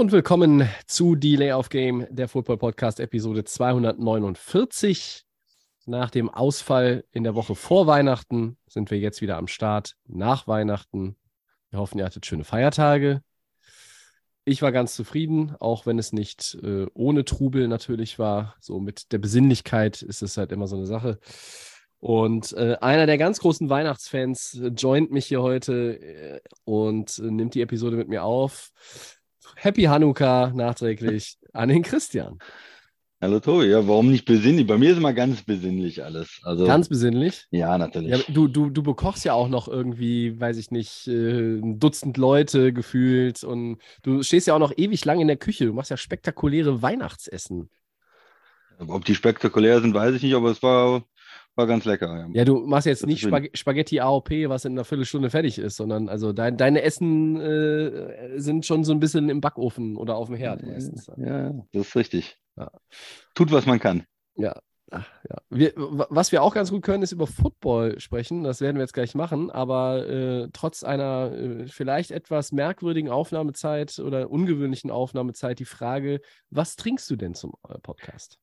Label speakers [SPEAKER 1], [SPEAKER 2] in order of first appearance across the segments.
[SPEAKER 1] Und willkommen zu Delay of Game, der Football Podcast Episode 249. Nach dem Ausfall in der Woche vor Weihnachten sind wir jetzt wieder am Start nach Weihnachten. Wir hoffen, ihr hattet schöne Feiertage. Ich war ganz zufrieden, auch wenn es nicht äh, ohne Trubel natürlich war. So mit der Besinnlichkeit ist es halt immer so eine Sache. Und äh, einer der ganz großen Weihnachtsfans äh, joint mich hier heute äh, und äh, nimmt die Episode mit mir auf. Happy Hanukkah nachträglich an den Christian.
[SPEAKER 2] Hallo Tobi, ja, warum nicht besinnlich? Bei mir ist immer ganz besinnlich alles. Also,
[SPEAKER 1] Ganz besinnlich.
[SPEAKER 2] ja, natürlich.
[SPEAKER 1] Ja, du, du, du bekochst ja auch noch irgendwie, weiß ich nicht, äh, ein Dutzend Leute gefühlt und du stehst ja auch noch ewig lang in der Küche. Du machst ja spektakuläre Weihnachtsessen.
[SPEAKER 2] Ob die spektakulär sind, weiß ich nicht, aber es war, war ganz lecker. Ja.
[SPEAKER 1] Ja, du machst jetzt
[SPEAKER 2] Das
[SPEAKER 1] nicht. Spag Spaghetti AOP, was in einer Viertelstunde fertig ist, sondern also dein, deine Essen äh, sind schon so ein bisschen im Backofen oder auf dem Herd meistens.
[SPEAKER 2] Ja, das ist richtig.
[SPEAKER 1] Ja.
[SPEAKER 2] Tut, was man kann.
[SPEAKER 1] Ja, ach, ja. Wir, wa- was wir auch ganz gut können, ist über Football sprechen. Das werden wir jetzt gleich machen. Aber äh, trotz einer äh, vielleicht etwas merkwürdigen Aufnahmezeit oder ungewöhnlichen Aufnahmezeit die Frage: Was trinkst du denn zum äh, Podcast?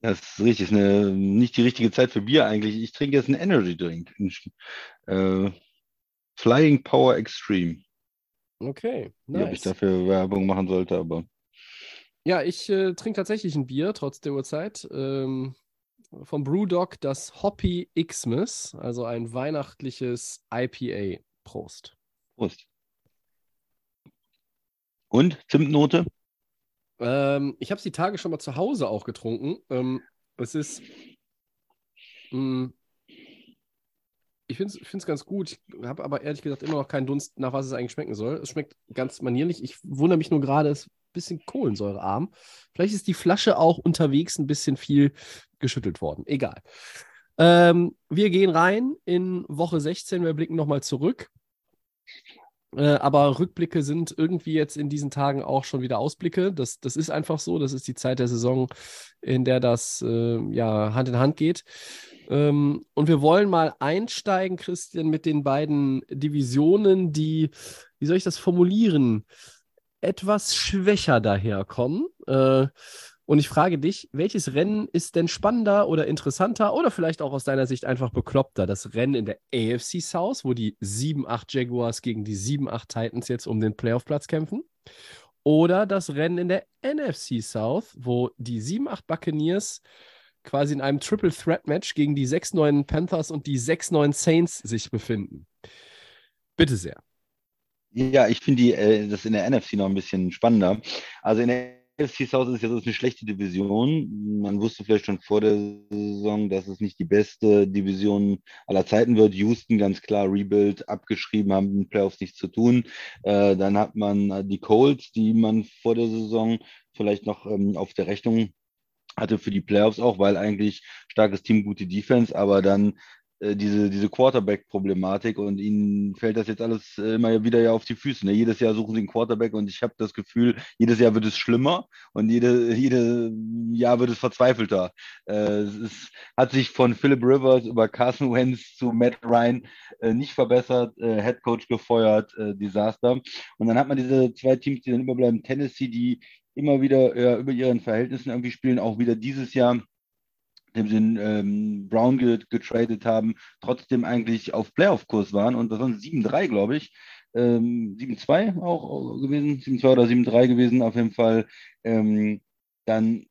[SPEAKER 2] Das ist richtig. Ist eine, nicht die richtige Zeit für Bier eigentlich. Ich trinke jetzt einen Energy Drink. Äh, Flying Power Extreme.
[SPEAKER 1] Okay,
[SPEAKER 2] Wie ob ich
[SPEAKER 1] nice.
[SPEAKER 2] dafür Werbung machen sollte, aber
[SPEAKER 1] Ja, ich äh, trinke tatsächlich ein Bier, trotz der Uhrzeit. Ähm, vom Brewdog das Hoppy Xmas, also ein weihnachtliches IPA. Prost.
[SPEAKER 2] Prost. Und Zimtnote?
[SPEAKER 1] Ähm, ich habe es die Tage schon mal zu Hause auch getrunken. Ähm, es ist. Mh, ich finde es ganz gut. Ich habe aber ehrlich gesagt immer noch keinen Dunst, nach was es eigentlich schmecken soll. Es schmeckt ganz manierlich. Ich wundere mich nur gerade, es ist ein bisschen kohlensäurearm. Vielleicht ist die Flasche auch unterwegs ein bisschen viel geschüttelt worden. Egal. Ähm, wir gehen rein in Woche 16. Wir blicken nochmal zurück. Äh, aber Rückblicke sind irgendwie jetzt in diesen Tagen auch schon wieder Ausblicke. Das, das ist einfach so. Das ist die Zeit der Saison, in der das äh, ja Hand in Hand geht. Ähm, und wir wollen mal einsteigen, Christian, mit den beiden Divisionen, die, wie soll ich das formulieren, etwas schwächer daherkommen. Äh, und ich frage dich, welches Rennen ist denn spannender oder interessanter oder vielleicht auch aus deiner Sicht einfach bekloppter? Das Rennen in der AFC South, wo die 7-8 Jaguars gegen die 7-8 Titans jetzt um den Playoff-Platz kämpfen? Oder das Rennen in der NFC South, wo die 7-8 Buccaneers quasi in einem Triple Threat Match gegen die 6-9 Panthers und die 6-9 Saints sich befinden? Bitte sehr.
[SPEAKER 2] Ja, ich finde äh, das in der NFC noch ein bisschen spannender. Also in der NFC South ist ja eine schlechte Division. Man wusste vielleicht schon vor der Saison, dass es nicht die beste Division aller Zeiten wird. Houston ganz klar Rebuild abgeschrieben, haben mit den Playoffs nichts zu tun. Äh, dann hat man äh, die Colts, die man vor der Saison vielleicht noch ähm, auf der Rechnung hatte für die Playoffs auch, weil eigentlich starkes Team, gute Defense, aber dann diese, diese Quarterback-Problematik und ihnen fällt das jetzt alles äh, immer wieder ja auf die Füße. Ne? Jedes Jahr suchen sie einen Quarterback und ich habe das Gefühl, jedes Jahr wird es schlimmer und jede, jede Jahr wird es verzweifelter. Äh, es ist, hat sich von Philip Rivers über Carson Wentz zu Matt Ryan äh, nicht verbessert, äh, Head Coach gefeuert, äh, Desaster. Und dann hat man diese zwei Teams, die dann überbleiben, Tennessee, die immer wieder über ihren Verhältnissen irgendwie spielen, auch wieder dieses Jahr sie ähm, Brown ge getradet haben, trotzdem eigentlich auf Playoff-Kurs waren und das waren 7-3, glaube ich. Ähm, 7-2 auch, auch gewesen, 7-2 oder 7-3 gewesen, auf jeden Fall. Ähm, dann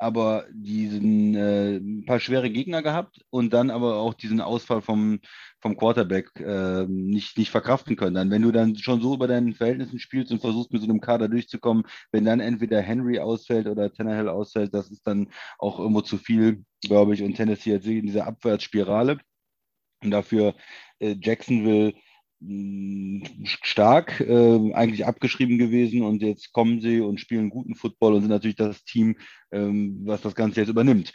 [SPEAKER 2] aber diesen äh, ein paar schwere Gegner gehabt und dann aber auch diesen Ausfall vom, vom Quarterback äh, nicht, nicht verkraften können. Dann, wenn du dann schon so über deinen Verhältnissen spielst und versuchst mit so einem Kader durchzukommen, wenn dann entweder Henry ausfällt oder Tannehill ausfällt, das ist dann auch irgendwo zu viel, glaube ich. Und Tennessee jetzt in dieser Abwärtsspirale. Und dafür äh, Jacksonville stark, äh, eigentlich abgeschrieben gewesen und jetzt kommen sie und spielen guten Football und sind natürlich das Team, ähm, was das Ganze jetzt übernimmt.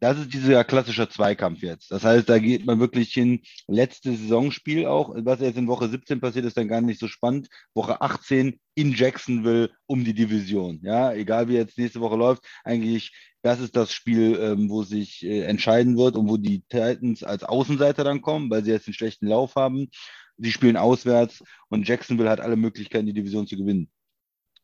[SPEAKER 2] Das ist dieser klassische Zweikampf jetzt. Das heißt, da geht man wirklich hin. Letztes Saisonspiel auch, was jetzt in Woche 17 passiert, ist dann gar nicht so spannend. Woche 18 in Jacksonville um die Division. Ja, egal wie jetzt nächste Woche läuft, eigentlich das ist das Spiel, ähm, wo sich äh, entscheiden wird und wo die Titans als Außenseiter dann kommen, weil sie jetzt einen schlechten Lauf haben. Sie spielen auswärts und Jacksonville hat alle Möglichkeiten, die Division zu gewinnen.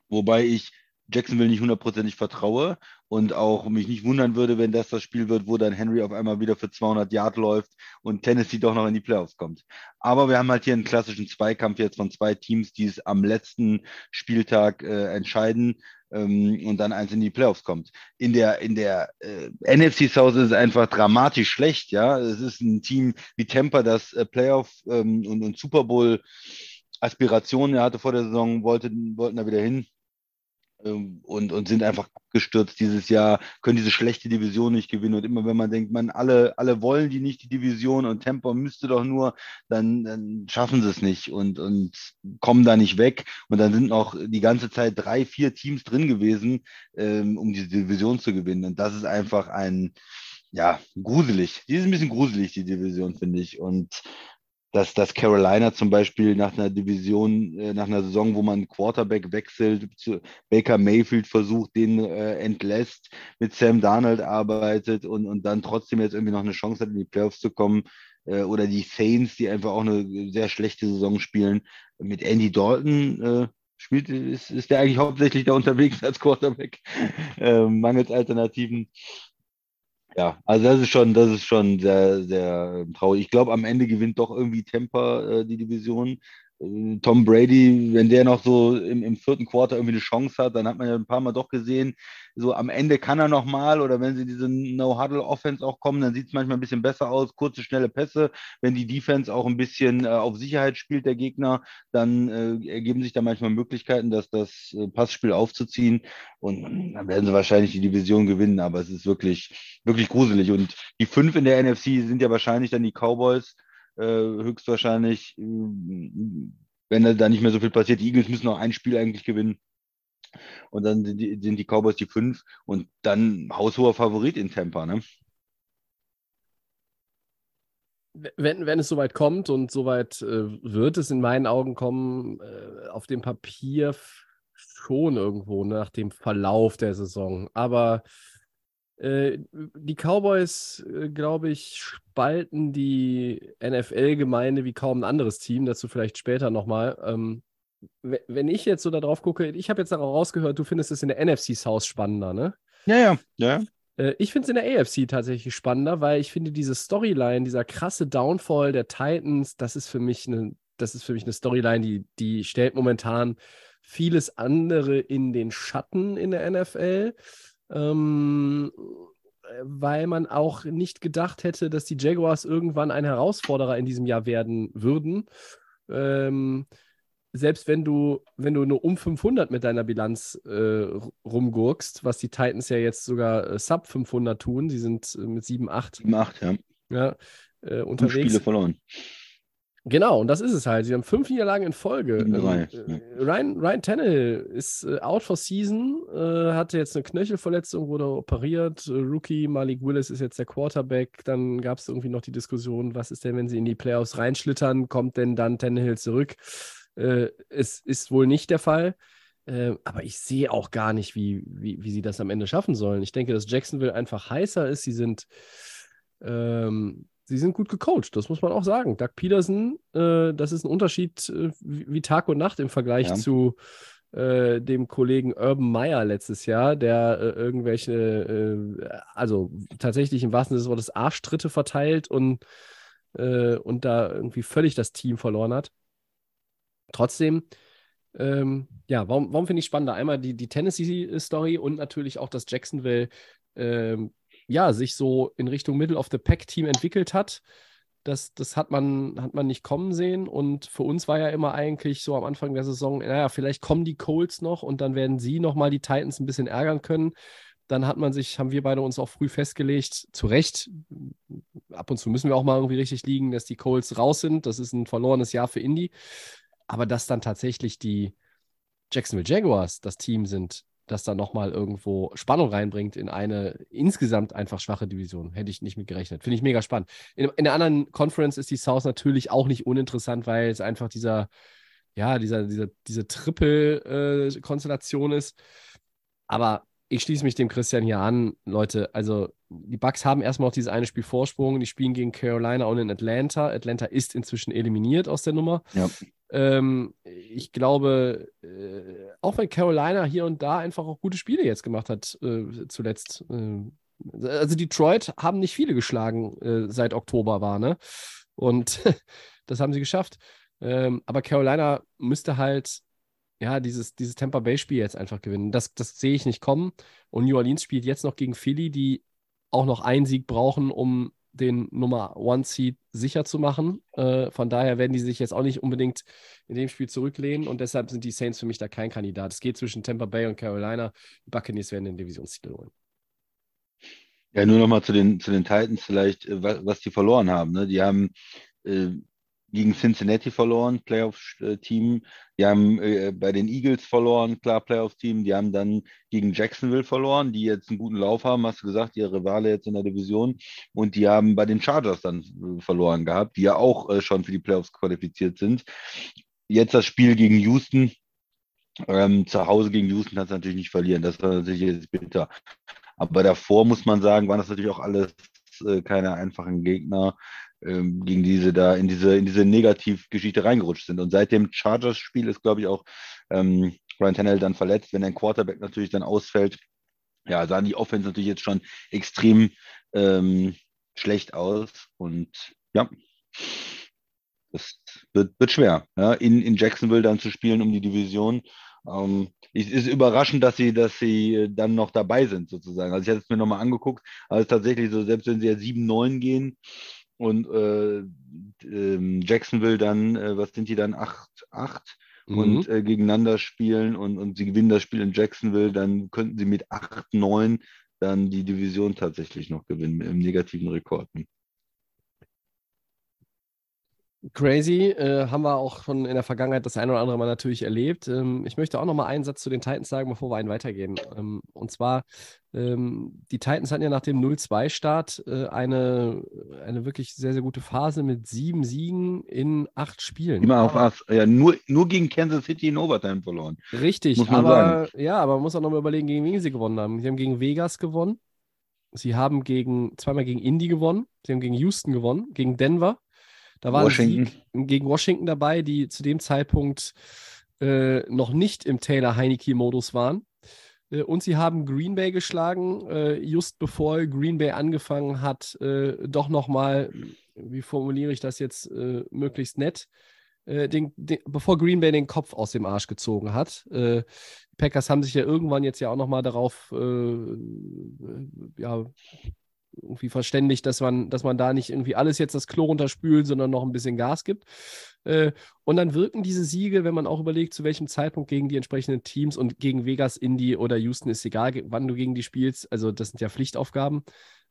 [SPEAKER 2] Wobei ich Jacksonville nicht hundertprozentig vertraue und auch mich nicht wundern würde, wenn das das Spiel wird, wo dann Henry auf einmal wieder für 200 Yard läuft und Tennessee doch noch in die Playoffs kommt. Aber wir haben halt hier einen klassischen Zweikampf jetzt von zwei Teams, die es am letzten Spieltag äh, entscheiden ähm, und dann eins in die Playoffs kommt. In der, in der äh, NFC South ist es einfach dramatisch schlecht, ja. Es ist ein Team wie Tampa, das äh, Playoff ähm, und, und Super Bowl Aspirationen hatte vor der Saison, wollte, wollten da wieder hin und, und sind einfach abgestürzt dieses Jahr, können diese schlechte Division nicht gewinnen. Und immer wenn man denkt, man, alle, alle wollen die nicht, die Division und Tempo müsste doch nur, dann, dann schaffen sie es nicht und, und kommen da nicht weg. Und dann sind noch die ganze Zeit drei, vier Teams drin gewesen, ähm, um diese Division zu gewinnen. Und das ist einfach ein, ja, gruselig. Die ist ein bisschen gruselig, die Division, finde ich. Und dass, dass Carolina zum Beispiel nach einer Division, äh, nach einer Saison, wo man Quarterback wechselt, zu Baker Mayfield versucht, den äh, entlässt, mit Sam Darnold arbeitet und, und dann trotzdem jetzt irgendwie noch eine Chance hat, in die Playoffs zu kommen. Äh, oder die Saints, die einfach auch eine sehr schlechte Saison spielen. Mit Andy Dalton äh, spielt, ist, ist der eigentlich hauptsächlich da unterwegs als Quarterback, äh, mangels Alternativen ja, also das ist schon, das ist schon sehr, sehr traurig. Ich glaube, am Ende gewinnt doch irgendwie Tampa äh, die Division. Äh, Tom Brady, wenn der noch so im, im vierten Quarter irgendwie eine Chance hat, dann hat man ja ein paar Mal doch gesehen, so am Ende kann er noch mal oder wenn sie diese No-Huddle-Offense auch kommen, dann sieht es manchmal ein bisschen besser aus, kurze, schnelle Pässe. Wenn die Defense auch ein bisschen äh, auf Sicherheit spielt, der Gegner, dann äh, ergeben sich da manchmal Möglichkeiten, dass das äh, Passspiel aufzuziehen. Und dann werden sie wahrscheinlich die Division gewinnen, aber es ist wirklich, wirklich gruselig. Und die fünf in der NFC sind ja wahrscheinlich dann die Cowboys, äh, höchstwahrscheinlich, äh, wenn da nicht mehr so viel passiert. Die Eagles müssen noch ein Spiel eigentlich gewinnen. Und dann sind die, sind die Cowboys die fünf und dann haushoher Favorit in Tampa, ne?
[SPEAKER 1] Wenn, wenn es soweit kommt und soweit äh, wird es in meinen Augen kommen, äh, auf dem Papier schon irgendwo nach dem Verlauf der Saison. Aber die Cowboys, äh, glaube ich, spalten die NFL-Gemeinde wie kaum ein anderes Team. Dazu vielleicht später nochmal. Ähm, wenn ich jetzt so darauf gucke, ich habe jetzt darauf rausgehört, du findest es in der NFC South spannender, ne?
[SPEAKER 2] Ja, ja, ja.
[SPEAKER 1] Äh, ich finde es in der AFC tatsächlich spannender, weil ich finde, diese Storyline, dieser krasse Downfall der Titans, das ist für mich eine, das ist für mich eine Storyline, die, die stellt momentan vieles andere in den Schatten in der NFL ähm, weil man auch nicht gedacht hätte, dass die Jaguars irgendwann ein Herausforderer in diesem Jahr werden würden. Ähm, selbst wenn du, wenn du nur um 500 mit deiner Bilanz äh, rumgurkst, was die Titans ja jetzt sogar äh, sub 500 tun, die sind äh, mit 7, 8.
[SPEAKER 2] 7, 8, ja.
[SPEAKER 1] Ja, äh, unterwegs.
[SPEAKER 2] Spiele verloren.
[SPEAKER 1] Genau, und das ist es halt. Sie haben fünf Niederlagen in Folge.
[SPEAKER 2] Drei,
[SPEAKER 1] ähm, äh, Ryan, Ryan Tannehill ist äh, out for season, äh, hatte jetzt eine Knöchelverletzung, wurde operiert. Äh, Rookie Malik Willis ist jetzt der Quarterback. Dann gab es irgendwie noch die Diskussion, was ist denn, wenn sie in die Playoffs reinschlittern? Kommt denn dann Tannehill zurück? Es ist wohl nicht der Fall. Äh, aber ich sehe auch gar nicht, wie, wie, wie sie das am Ende schaffen sollen. Ich denke, dass Jacksonville einfach heißer ist. Sie sind ähm, sie sind gut gecoacht, das muss man auch sagen. Doug Peterson, äh, das ist ein Unterschied äh, wie, Tag und Nacht im Vergleich ja. zu äh, dem Kollegen Urban Meyer letztes Jahr, der äh, irgendwelche, äh, also tatsächlich im wahrsten Sinne des Wortes Arschtritte verteilt und, äh, und da irgendwie völlig das Team verloren hat. Trotzdem, ähm, ja, warum, warum finde ich spannender? Einmal die, die Tennessee-Story und natürlich auch, dass Jacksonville ähm, ja, sich so in Richtung Middle of the Pack Team entwickelt hat. Das, das hat, man, hat man nicht kommen sehen. Und für uns war ja immer eigentlich so am Anfang der Saison, naja, vielleicht kommen die Colts noch und dann werden sie nochmal die Titans ein bisschen ärgern können. Dann hat man sich, haben wir beide uns auch früh festgelegt, zu Recht, ab und zu müssen wir auch mal irgendwie richtig liegen, dass die Colts raus sind. Das ist ein verlorenes Jahr für Indy. Aber dass dann tatsächlich die Jacksonville Jaguars das Team sind, das dann nochmal irgendwo Spannung reinbringt in eine insgesamt einfach schwache Division. Hätte ich nicht mit gerechnet. Finde ich mega spannend. In, in, der anderen Conference ist die South natürlich auch nicht uninteressant, weil es einfach dieser, ja, dieser, dieser, diese Triple-Konstellation äh, ist. Aber ich schließe mich dem Christian hier an, Leute. Also, die Bucks haben erstmal noch dieses eine Spiel Vorsprung. Die spielen gegen Carolina und in Atlanta. Atlanta ist inzwischen eliminiert aus der Nummer. Ja. Ähm, ich glaube, äh, auch wenn Carolina hier und da einfach auch gute Spiele jetzt gemacht hat, äh, zuletzt. Äh, also Detroit haben nicht viele geschlagen, äh, seit Oktober war, ne? Und das haben sie geschafft. Ähm, aber Carolina müsste halt ja, dieses, dieses Tampa Bay-Spiel jetzt einfach gewinnen. Das, das sehe ich nicht kommen. Und New Orleans spielt jetzt noch gegen Philly, die auch noch einen Sieg brauchen, um den Nummer One Seed sicher zu machen. Äh, von daher werden die sich jetzt auch nicht unbedingt in dem Spiel zurücklehnen und deshalb sind die Saints für mich da kein Kandidat. Es geht zwischen Tampa Bay und Carolina. Die Buccaneers werden den Divisionstitel holen.
[SPEAKER 2] Ja, nur nochmal zu den, zu den Titans vielleicht, äh, was, die verloren haben. Ne? Die haben äh, gegen Cincinnati verloren, Playoff-Team. Die haben äh, bei den Eagles verloren, klar, Playoff-Team. Die haben dann gegen Jacksonville verloren, die jetzt einen guten Lauf haben, hast du gesagt, ihre Rivale jetzt in der Division. Und die haben bei den Chargers dann äh, verloren gehabt, die ja auch äh, schon für die Playoffs qualifiziert sind. Jetzt das Spiel gegen Houston. Ähm, zu Hause gegen Houston hat es natürlich nicht verlieren. Das war natürlich jetzt bitter. Aber davor muss man sagen, waren das natürlich auch alles äh, keine einfachen Gegner ähm, gegen diese da in diese, in diese Negativgeschichte reingerutscht sind. Und seit dem Chargers-Spiel ist, glaube ich, auch ähm, Ryan Tannehill dann verletzt. Wenn ein Quarterback natürlich dann ausfällt, ja, sahen die Offense natürlich jetzt schon extrem ähm, schlecht aus. Und ja, das wird, wird schwer, ja, in, in Jacksonville dann zu spielen um die Division. Ähm, es ist überraschend, dass sie, dass sie dann noch dabei sind, sozusagen. Also ich hatte es mir nochmal angeguckt, aber es ist tatsächlich so, selbst wenn sie ja 7-9 gehen, und äh, äh, Jacksonville dann, äh, was sind die dann, 8-8 mhm. und äh, gegeneinander spielen und, und sie gewinnen das Spiel in Jacksonville, dann könnten sie mit 8-9 dann die Division tatsächlich noch gewinnen im negativen Rekord.
[SPEAKER 1] Crazy, äh, haben wir auch schon in der Vergangenheit das ein oder andere Mal natürlich erlebt. Ähm, ich möchte auch noch mal einen Satz zu den Titans sagen, bevor wir einen weitergehen. Ähm, und zwar, ähm, die Titans hatten ja nach dem 0-2-Start äh, eine, eine wirklich sehr, sehr gute Phase mit sieben Siegen in acht Spielen.
[SPEAKER 2] Immer auf was, ja, nur, nur gegen Kansas City in Overtime verloren.
[SPEAKER 1] Richtig, muss man aber, sagen. ja, aber man muss auch noch mal überlegen, gegen wen sie gewonnen haben. Sie haben gegen Vegas gewonnen. Sie haben gegen, zweimal gegen Indy gewonnen. Sie haben gegen Houston gewonnen, gegen Denver da war Washington. Gegen Washington dabei, die zu dem Zeitpunkt äh, noch nicht im Taylor-Heineke-Modus waren. Äh, und sie haben Green Bay geschlagen, äh, just bevor Green Bay angefangen hat, äh, doch nochmal, wie formuliere ich das jetzt äh, möglichst nett, äh, den, den, bevor Green Bay den Kopf aus dem Arsch gezogen hat. die Packers haben sich ja irgendwann jetzt ja auch nochmal darauf ja, irgendwie verständigt, dass man, dass man da nicht irgendwie alles jetzt das Klo runterspült, sondern noch ein bisschen Gas gibt. Äh, und dann wirken diese Siege, wenn man auch überlegt, zu welchem Zeitpunkt gegen die entsprechenden Teams und gegen Vegas, Indy oder Houston ist egal, wann du gegen die spielst. Also das sind ja Pflichtaufgaben.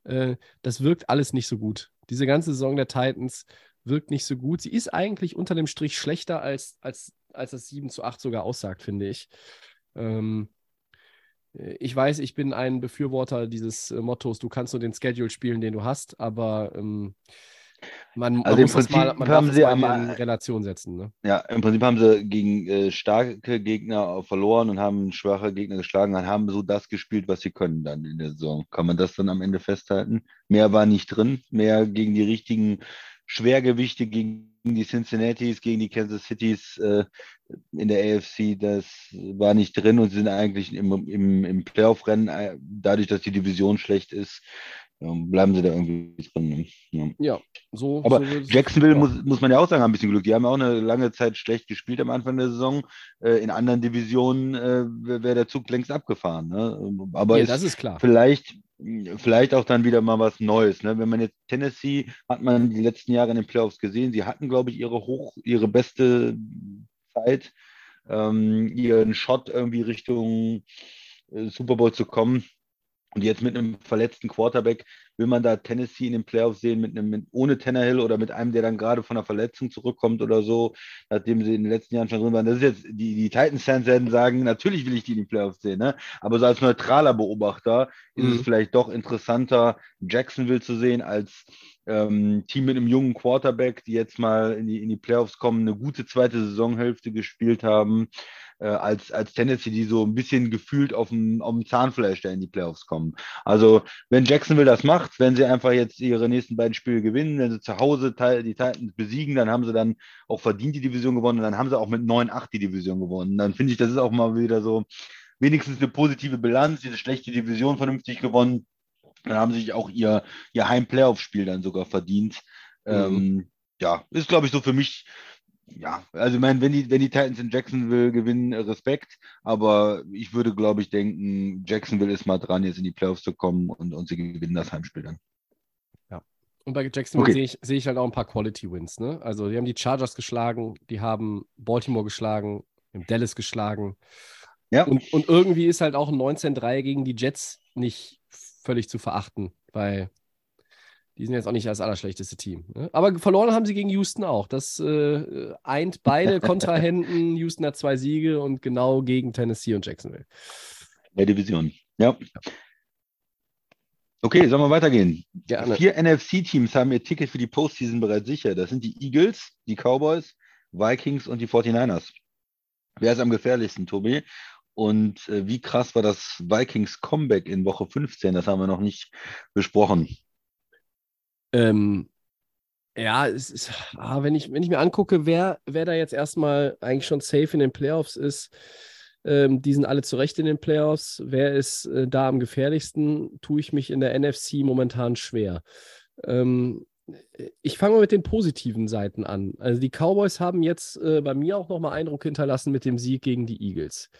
[SPEAKER 1] Äh, das wirkt alles nicht so gut. Diese ganze Saison der Titans wirkt nicht so gut. Sie ist eigentlich unter dem Strich schlechter, als, als, als das 7 zu 8 sogar aussagt, finde ich. Ähm, äh, ich weiß, ich bin ein Befürworter dieses äh, Mottos, du kannst nur den Schedule spielen, den du hast, aber ähm, man,
[SPEAKER 2] also man muss Prinzip mal, man haben sie
[SPEAKER 1] in Relation setzen. Ne?
[SPEAKER 2] Ja, im Prinzip haben sie gegen äh, starke Gegner verloren und haben schwache Gegner geschlagen und haben so das gespielt, was sie können dann in der Saison. Kann man das dann am Ende festhalten? Mehr war nicht drin, mehr gegen die richtigen Schwergewichte, gegen die Cincinnatis, gegen die Kansas Cities äh, in der AFC, das war nicht drin und sind eigentlich im, im, im Playoff-Rennen, äh, dadurch, dass die Division schlecht ist, bleiben sie da irgendwie drin. Ne?
[SPEAKER 1] Ja, ja so.
[SPEAKER 2] Aber so Jacksonville muss, muss man ja auch sagen, haben ein bisschen Glück. Die haben auch eine lange Zeit schlecht gespielt am Anfang der Saison. Äh, in anderen Divisionen äh, wäre der Zug längst abgefahren. Ne? Aber
[SPEAKER 1] ja, das ist klar.
[SPEAKER 2] Vielleicht, vielleicht auch dann wieder mal was Neues. Ne? Wenn man jetzt Tennessee hat man die letzten Jahre in den Playoffs gesehen. Sie hatten, glaube ich, ihre hoch, ihre beste Zeit, ähm, ihren Shot irgendwie Richtung äh, Super Bowl zu kommen Und jetzt mit einem verletzten Quarterback will man da Tennessee in den Playoffs sehen, mit einem mit, ohne Tannehill oder mit einem, der dann gerade von einer Verletzung zurückkommt oder so, nachdem sie in den letzten Jahren schon drin waren. Das ist jetzt, die, die Titans-Fans werden sagen, natürlich will ich die in den Playoffs sehen, ne? aber so als neutraler Beobachter ist
[SPEAKER 1] Mhm.
[SPEAKER 2] es vielleicht doch interessanter, Jacksonville zu sehen, als ähm, Team mit einem jungen Quarterback, die jetzt mal in die, in die Playoffs kommen, eine gute zweite Saisonhälfte gespielt haben, äh, als, als Tennessee, die so ein bisschen gefühlt auf dem, auf dem Zahnfleisch da in die Playoffs kommen. Also, wenn Jacksonville das macht, wenn sie einfach jetzt ihre nächsten beiden Spiele gewinnen, wenn sie zu Hause die Titans besiegen, dann haben sie dann auch verdient die Division gewonnen und dann haben sie auch mit 9-8 die Division gewonnen. Dann finde ich, das ist auch mal wieder so wenigstens eine positive Bilanz, diese schlechte Division vernünftig gewonnen. Dann haben sie sich auch ihr, ihr Heim-Playoff-Spiel dann sogar verdient. Ähm, ja, ist, glaube ich, so für mich, ja, also ich meine, wenn die, wenn die Titans in Jacksonville gewinnen, Respekt, aber ich würde, glaube ich, denken, Jacksonville ist mal dran, jetzt in die Playoffs zu kommen und, und sie gewinnen das Heimspiel dann.
[SPEAKER 1] Und bei Jacksonville
[SPEAKER 2] Okay.
[SPEAKER 1] sehe ich, sehe ich halt auch ein paar Quality Wins. Ne? Also, die haben die Chargers geschlagen, die haben Baltimore geschlagen, haben Dallas geschlagen.
[SPEAKER 2] Ja.
[SPEAKER 1] Und, und irgendwie ist halt auch ein 19-3 gegen die Jets nicht völlig zu verachten, weil die sind jetzt auch nicht das allerschlechteste Team. Ne? Aber verloren haben sie gegen Houston auch. Das äh, eint beide Kontrahenten. Houston hat zwei Siege und genau gegen Tennessee und Jacksonville.
[SPEAKER 2] Der Division. Ja. Okay, sollen wir weitergehen?
[SPEAKER 1] Gerne.
[SPEAKER 2] Vier NFC-Teams haben ihr Ticket für die Postseason bereits sicher. Das sind die Eagles, die Cowboys, Vikings und die 49ers. Wer ist am gefährlichsten, Tobi? Und äh, wie krass war das Vikings Comeback in Woche 15? Das haben wir noch nicht besprochen.
[SPEAKER 1] Ähm, ja, es ist, ah, wenn ich, wenn ich mir angucke, wer, wer da jetzt erstmal eigentlich schon safe in den Playoffs ist, ähm, die sind alle zurecht in den Playoffs. Wer ist äh, da am gefährlichsten, tue ich mich in der NFC momentan schwer. Ähm, ich fange mal mit den positiven Seiten an. Also die Cowboys haben jetzt äh, bei mir auch nochmal Eindruck hinterlassen mit dem Sieg gegen die Eagles.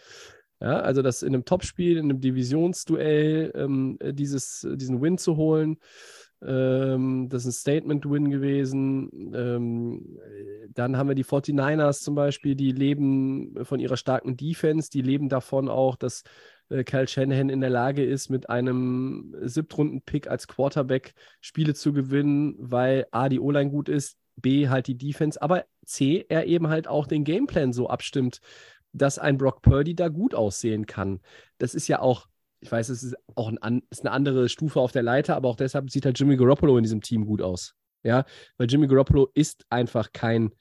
[SPEAKER 1] Ja, also das in einem Topspiel, in einem Divisionsduell, ähm, dieses, diesen Win zu holen, ähm, das ist ein Statement-Win gewesen. Ähm, dann haben wir die 49ers zum Beispiel, die leben von ihrer starken Defense, die leben davon auch, dass äh, Kyle Shanahan in der Lage ist, mit einem Siebtrunden-Pick als Quarterback Spiele zu gewinnen, weil A, die O-Line gut ist, B, halt die Defense, aber C, er eben halt auch den Gameplan so abstimmt, dass ein Brock Purdy da gut aussehen kann. Das ist ja auch ich weiß, es ist auch ein, ist eine andere Stufe auf der Leiter, aber auch deshalb sieht halt Jimmy Garoppolo in diesem Team gut aus. Ja, weil Jimmy Garoppolo ist einfach kein,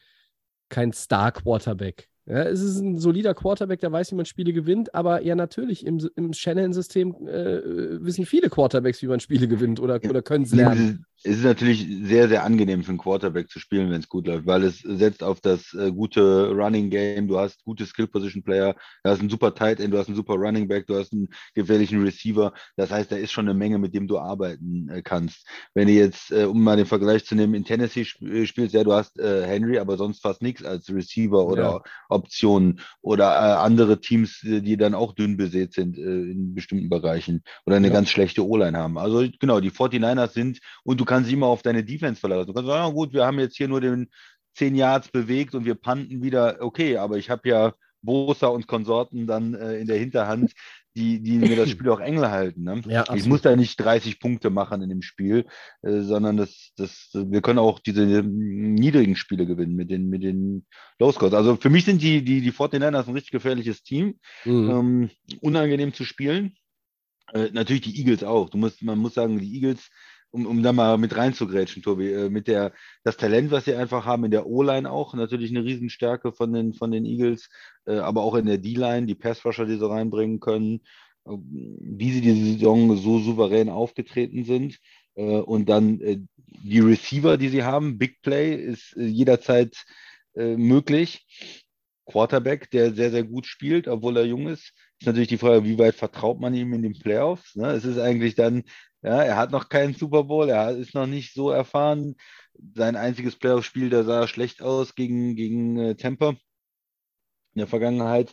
[SPEAKER 1] kein Star-Quarterback. Ja, es ist ein solider Quarterback, der weiß, wie man Spiele gewinnt, aber ja, natürlich, im, im Shanahan-System äh, wissen viele Quarterbacks, wie man Spiele gewinnt oder, oder können es lernen.
[SPEAKER 2] Es ist natürlich sehr, sehr angenehm für einen Quarterback zu spielen, wenn es gut läuft, weil es setzt auf das äh, gute Running Game, du hast gute Skill-Position-Player, du hast einen super Tight End, du hast einen super Running Back, du hast einen gefährlichen Receiver. Das heißt, da ist schon eine Menge, mit dem du arbeiten äh, kannst. Wenn du jetzt, äh, um mal den Vergleich zu nehmen, in Tennessee sp spielst, ja, du hast äh, Henry, aber sonst fast nichts als Receiver oder
[SPEAKER 1] Ja.
[SPEAKER 2] Optionen oder äh, andere Teams, äh, die dann auch dünn besät sind äh, in bestimmten Bereichen oder eine
[SPEAKER 1] Ja.
[SPEAKER 2] ganz schlechte O-Line haben. Also genau, die 49ers sind und du kannst dich immer auf deine Defense verlassen. Du kannst sagen, ja, gut, wir haben jetzt hier nur den 10 Yards bewegt und wir panten wieder. Okay, aber ich habe ja Bosa und Konsorten dann äh, in der Hinterhand, die, die mir das Spiel auch eng halten. Ne?
[SPEAKER 1] Ja,
[SPEAKER 2] Ich muss da nicht 30 Punkte machen in dem Spiel, äh, sondern das, das, wir können auch diese ähm, niedrigen Spiele gewinnen mit den, mit den Low Scores. Also für mich sind die, die, die 49ers ein richtig gefährliches Team,
[SPEAKER 1] Mhm.
[SPEAKER 2] ähm, unangenehm zu spielen. Äh, natürlich die Eagles auch. Du musst, man muss sagen, die Eagles, um, um da mal mit reinzugrätschen, Tobi, äh, mit der, das Talent, was sie einfach haben in der O-Line auch, natürlich eine Riesenstärke von den, von den Eagles, äh, aber auch in der D-Line, die Pass-Rusher, die sie reinbringen können, äh, wie sie diese Saison so souverän aufgetreten sind. Und dann die Receiver, die sie haben, Big Play ist jederzeit möglich. Quarterback, der sehr, sehr gut spielt, obwohl er jung ist. Ist natürlich die Frage, wie weit vertraut man ihm in den Playoffs? Ne? Es ist eigentlich dann, ja, er hat noch keinen Super Bowl, er ist noch nicht so erfahren. Sein einziges Playoff-Spiel, da sah schlecht aus gegen, gegen äh, Tampa in der Vergangenheit.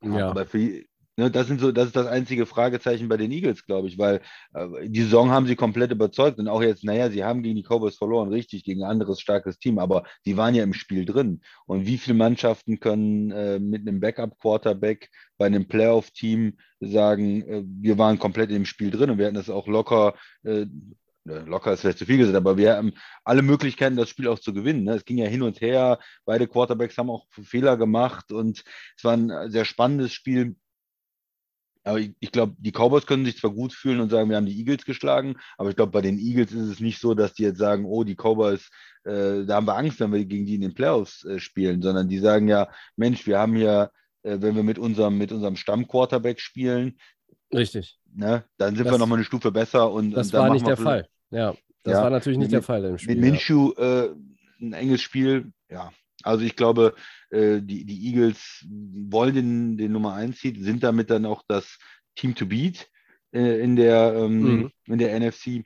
[SPEAKER 1] Ja.
[SPEAKER 2] Aber für, Ne, das sind so, das ist das einzige Fragezeichen bei den Eagles, glaube ich, weil äh, die Saison haben sie komplett überzeugt und auch jetzt, naja, sie haben gegen die Cowboys verloren, richtig, gegen ein anderes starkes Team, aber sie waren ja im Spiel drin. Und wie viele Mannschaften können äh, mit einem Backup-Quarterback bei einem Playoff-Team sagen, äh, wir waren komplett im Spiel drin und wir hatten das auch locker äh, Ne, locker ist vielleicht zu viel gesagt, aber wir haben alle Möglichkeiten, das Spiel auch zu gewinnen. Ne? Es ging ja hin und her, beide Quarterbacks haben auch Fehler gemacht und es war ein sehr spannendes Spiel. Aber ich, ich glaube, die Cowboys können sich zwar gut fühlen und sagen, wir haben die Eagles geschlagen, aber ich glaube, bei den Eagles ist es nicht so, dass die jetzt sagen, oh, die Cowboys, äh, da haben wir Angst, wenn wir gegen die in den Playoffs äh, spielen, sondern die sagen ja, Mensch, wir haben hier, äh, wenn wir mit unserem, mit unserem Stammquarterback spielen,
[SPEAKER 1] Richtig.
[SPEAKER 2] Ne? Dann sind das, wir nochmal eine Stufe besser. Und,
[SPEAKER 1] das
[SPEAKER 2] und
[SPEAKER 1] war nicht der Fall. Ja, das ja, war natürlich nicht
[SPEAKER 2] mit,
[SPEAKER 1] der Fall im Spiel.
[SPEAKER 2] Mit Minshew äh, ein enges Spiel, ja. Also ich glaube, äh, die, die Eagles wollen den, den Nummer 1 Seed, sind damit dann auch das Team to beat äh, in, der, ähm, mhm. in der NFC.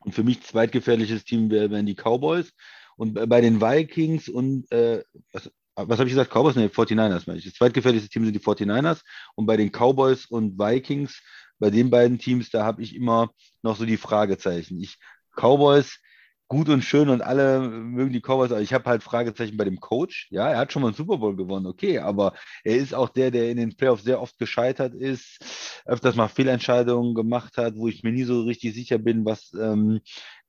[SPEAKER 2] Und für mich zweitgefährliches Team wären die Cowboys. Und bei den Vikings und äh, was, was habe ich gesagt? Cowboys? Ne, 49ers meine ich. Das zweitgefährlichste Team sind die 49ers. Und bei den Cowboys und Vikings, bei den beiden Teams, da habe ich immer noch so die Fragezeichen. Ich, Cowboys, gut und schön und alle mögen die Cowboys, aber ich habe halt Fragezeichen bei dem Coach. Ja, er hat schon mal einen Super Bowl gewonnen, okay, aber er ist auch der, der in den Playoffs sehr oft gescheitert ist, öfters mal Fehlentscheidungen gemacht hat, wo ich mir nie so richtig sicher bin, was ähm,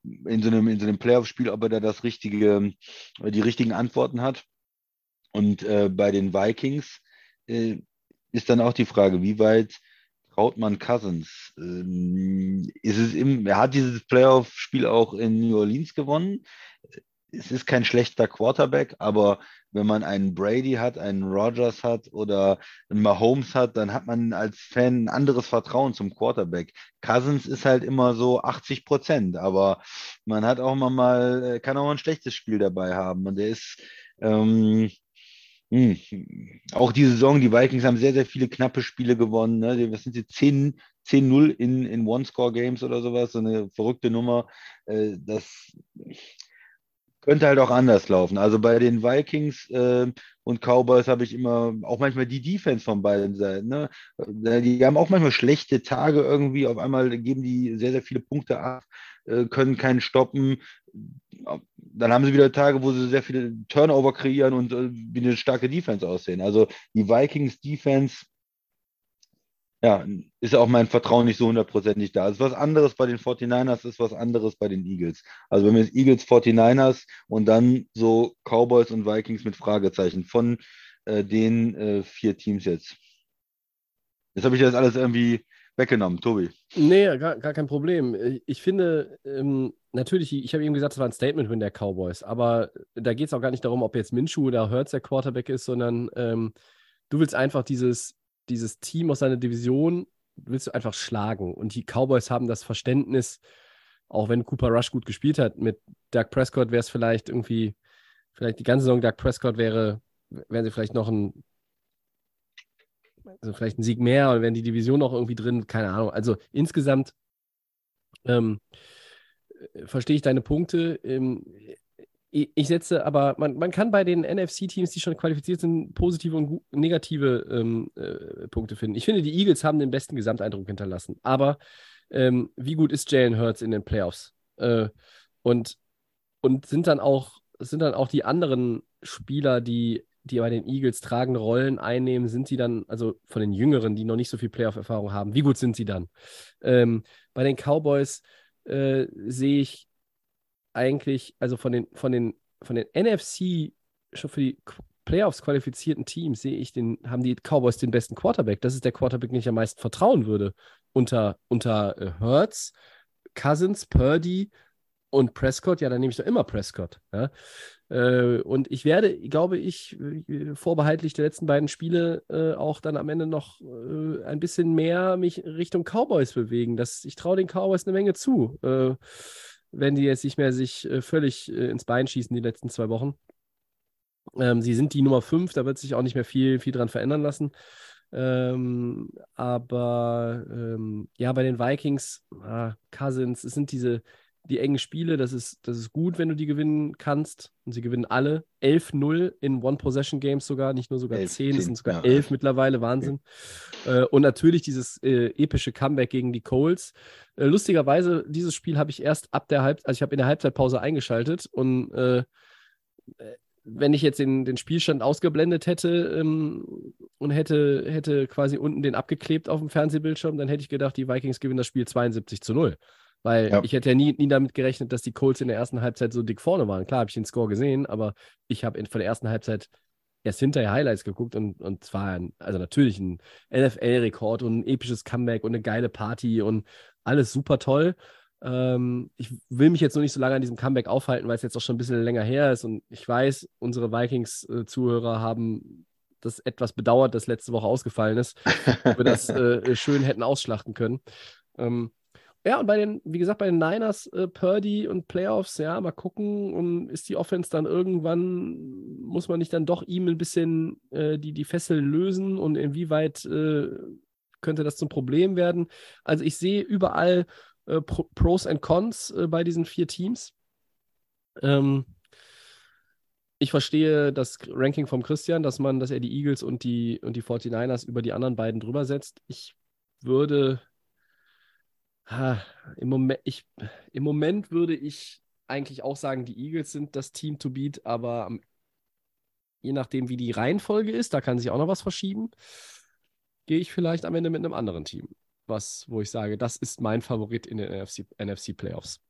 [SPEAKER 2] in so einem, in so einem Playoff-Spiel, ob er da das richtige, die richtigen Antworten hat. Und äh, bei den Vikings äh, ist dann auch die Frage, wie weit traut man Cousins? Ähm, ist es im, er hat dieses Playoff-Spiel auch in New Orleans gewonnen. Es ist kein schlechter Quarterback, aber wenn man einen Brady hat, einen Rogers hat oder einen Mahomes hat, dann hat man als Fan ein anderes Vertrauen zum Quarterback. Cousins ist halt immer so 80 Prozent, aber man hat auch mal, äh, kann auch ein schlechtes Spiel dabei haben. Und der ist, ähm, hm. Auch die Saison, die Vikings haben sehr, sehr viele knappe Spiele gewonnen. Ne? Was sind sie? 10, 10-0 in, in One-Score-Games oder sowas, so eine verrückte Nummer. Äh, das könnte halt auch anders laufen. Also bei den Vikings äh, und Cowboys habe ich immer auch manchmal die Defense von beiden Seiten. Ne? Äh, die haben auch manchmal schlechte Tage irgendwie. Auf einmal geben die sehr, sehr viele Punkte ab, äh, können keinen stoppen dann haben sie wieder Tage, wo sie sehr viele Turnover kreieren und äh, wie eine starke Defense aussehen. Also die Vikings Defense, ja, ist auch mein Vertrauen nicht so hundertprozentig da. Es ist was anderes bei den 49ers, ist was anderes bei den Eagles. Also wenn wir jetzt Eagles, 49ers und dann so Cowboys und Vikings mit Fragezeichen von äh, den äh, vier Teams jetzt. Jetzt habe ich das alles irgendwie weggenommen, Tobi.
[SPEAKER 1] Nee, gar, gar kein Problem. Ich finde, ähm, natürlich, ich habe eben gesagt, es war ein Statement-Win der Cowboys, aber da geht es auch gar nicht darum, ob jetzt Minshew oder Hurts der Quarterback ist, sondern ähm, du willst einfach dieses, dieses Team aus seiner Division, willst du einfach schlagen. Und die Cowboys haben das Verständnis, auch wenn Cooper Rush gut gespielt hat, mit Doug Prescott wäre es vielleicht irgendwie, vielleicht die ganze Saison Doug Prescott wäre, wären sie vielleicht noch ein also vielleicht ein Sieg mehr oder wären die Division noch irgendwie drin, keine Ahnung. Also insgesamt ähm, äh, verstehe ich deine Punkte. Ähm, ich setze aber, man, man kann bei den NFC-Teams, die schon qualifiziert sind, positive und negative ähm, äh, Punkte finden. Ich finde, die Eagles haben den besten Gesamteindruck hinterlassen. Aber ähm, wie gut ist Jalen Hurts in den Playoffs? Äh, und, und sind dann auch, sind dann auch die anderen Spieler, die die bei den Eagles tragende Rollen einnehmen, sind sie dann, also von den Jüngeren, die noch nicht so viel Playoff-Erfahrung haben, wie gut sind sie dann? Ähm, bei den Cowboys äh, sehe ich eigentlich, also von den, von den, von den NFC schon für die Playoffs qualifizierten Teams sehe ich den, haben die Cowboys den besten Quarterback. Das ist der Quarterback, den ich am meisten vertrauen würde. Unter, unter äh, Hertz, Cousins, Purdy und Prescott, ja, dann nehme ich doch immer Prescott. Ja? Äh, und ich werde, glaube ich, äh, vorbehaltlich der letzten beiden Spiele äh, auch dann am Ende noch äh, ein bisschen mehr mich Richtung Cowboys bewegen. Das, ich traue den Cowboys eine Menge zu, äh, wenn die jetzt nicht mehr sich äh, völlig ins Bein schießen die letzten zwei Wochen. Ähm, sie sind die Nummer 5, da wird sich auch nicht mehr viel, viel dran verändern lassen. Ähm, aber ähm, ja, bei den Vikings, ah, Cousins, es sind diese, die engen Spiele, das ist, das ist gut, wenn du die gewinnen kannst. Und sie gewinnen alle. 11-0 in One-Possession-Games sogar, nicht nur sogar
[SPEAKER 2] 11,
[SPEAKER 1] 10, es sind sogar
[SPEAKER 2] ja.
[SPEAKER 1] 11 mittlerweile, Wahnsinn. Äh, und natürlich dieses äh, epische Comeback gegen die Colts. Äh, lustigerweise, dieses Spiel habe ich erst ab der Halbzeit, also ich habe in der Halbzeitpause eingeschaltet und äh, wenn ich jetzt den, den Spielstand ausgeblendet hätte ähm, und hätte, hätte quasi unten den abgeklebt auf dem Fernsehbildschirm, dann hätte ich gedacht, die Vikings gewinnen das Spiel 72 zu 0. Weil
[SPEAKER 2] Ja.
[SPEAKER 1] ich hätte ja nie, nie damit gerechnet, dass die Colts in der ersten Halbzeit so dick vorne waren. Klar habe ich den Score gesehen, aber ich habe von der ersten Halbzeit erst hinterher Highlights geguckt und, und zwar ein, also natürlich ein NFL-Rekord und ein episches Comeback und eine geile Party und alles super toll. Ähm, ich will mich jetzt noch nicht so lange an diesem Comeback aufhalten, weil es jetzt auch schon ein bisschen länger her ist und ich weiß, unsere Vikings-Zuhörer haben das etwas bedauert, dass letzte Woche ausgefallen ist, ob wir das äh, schön hätten ausschlachten können. Ähm, ja, und bei den, wie gesagt, bei den Niners, äh, Purdy und Playoffs, ja, mal gucken. Und ist die Offense dann irgendwann, muss man nicht dann doch ihm ein bisschen äh, die, die Fesseln lösen und inwieweit äh, könnte das zum Problem werden? Also ich sehe überall äh, Pro Pros and Cons äh, bei diesen vier Teams. Ähm, ich verstehe das Ranking vom Christian, dass man, dass er die Eagles und die, und die 49ers über die anderen beiden drüber setzt. Ich würde Im Moment, ich, Im Moment würde ich eigentlich auch sagen, die Eagles sind das Team to beat, aber je nachdem, wie die Reihenfolge ist, da kann sich auch noch was verschieben, gehe ich vielleicht am Ende mit einem anderen Team. Was, wo ich sage, das ist mein Favorit in den NFC, NFC Playoffs.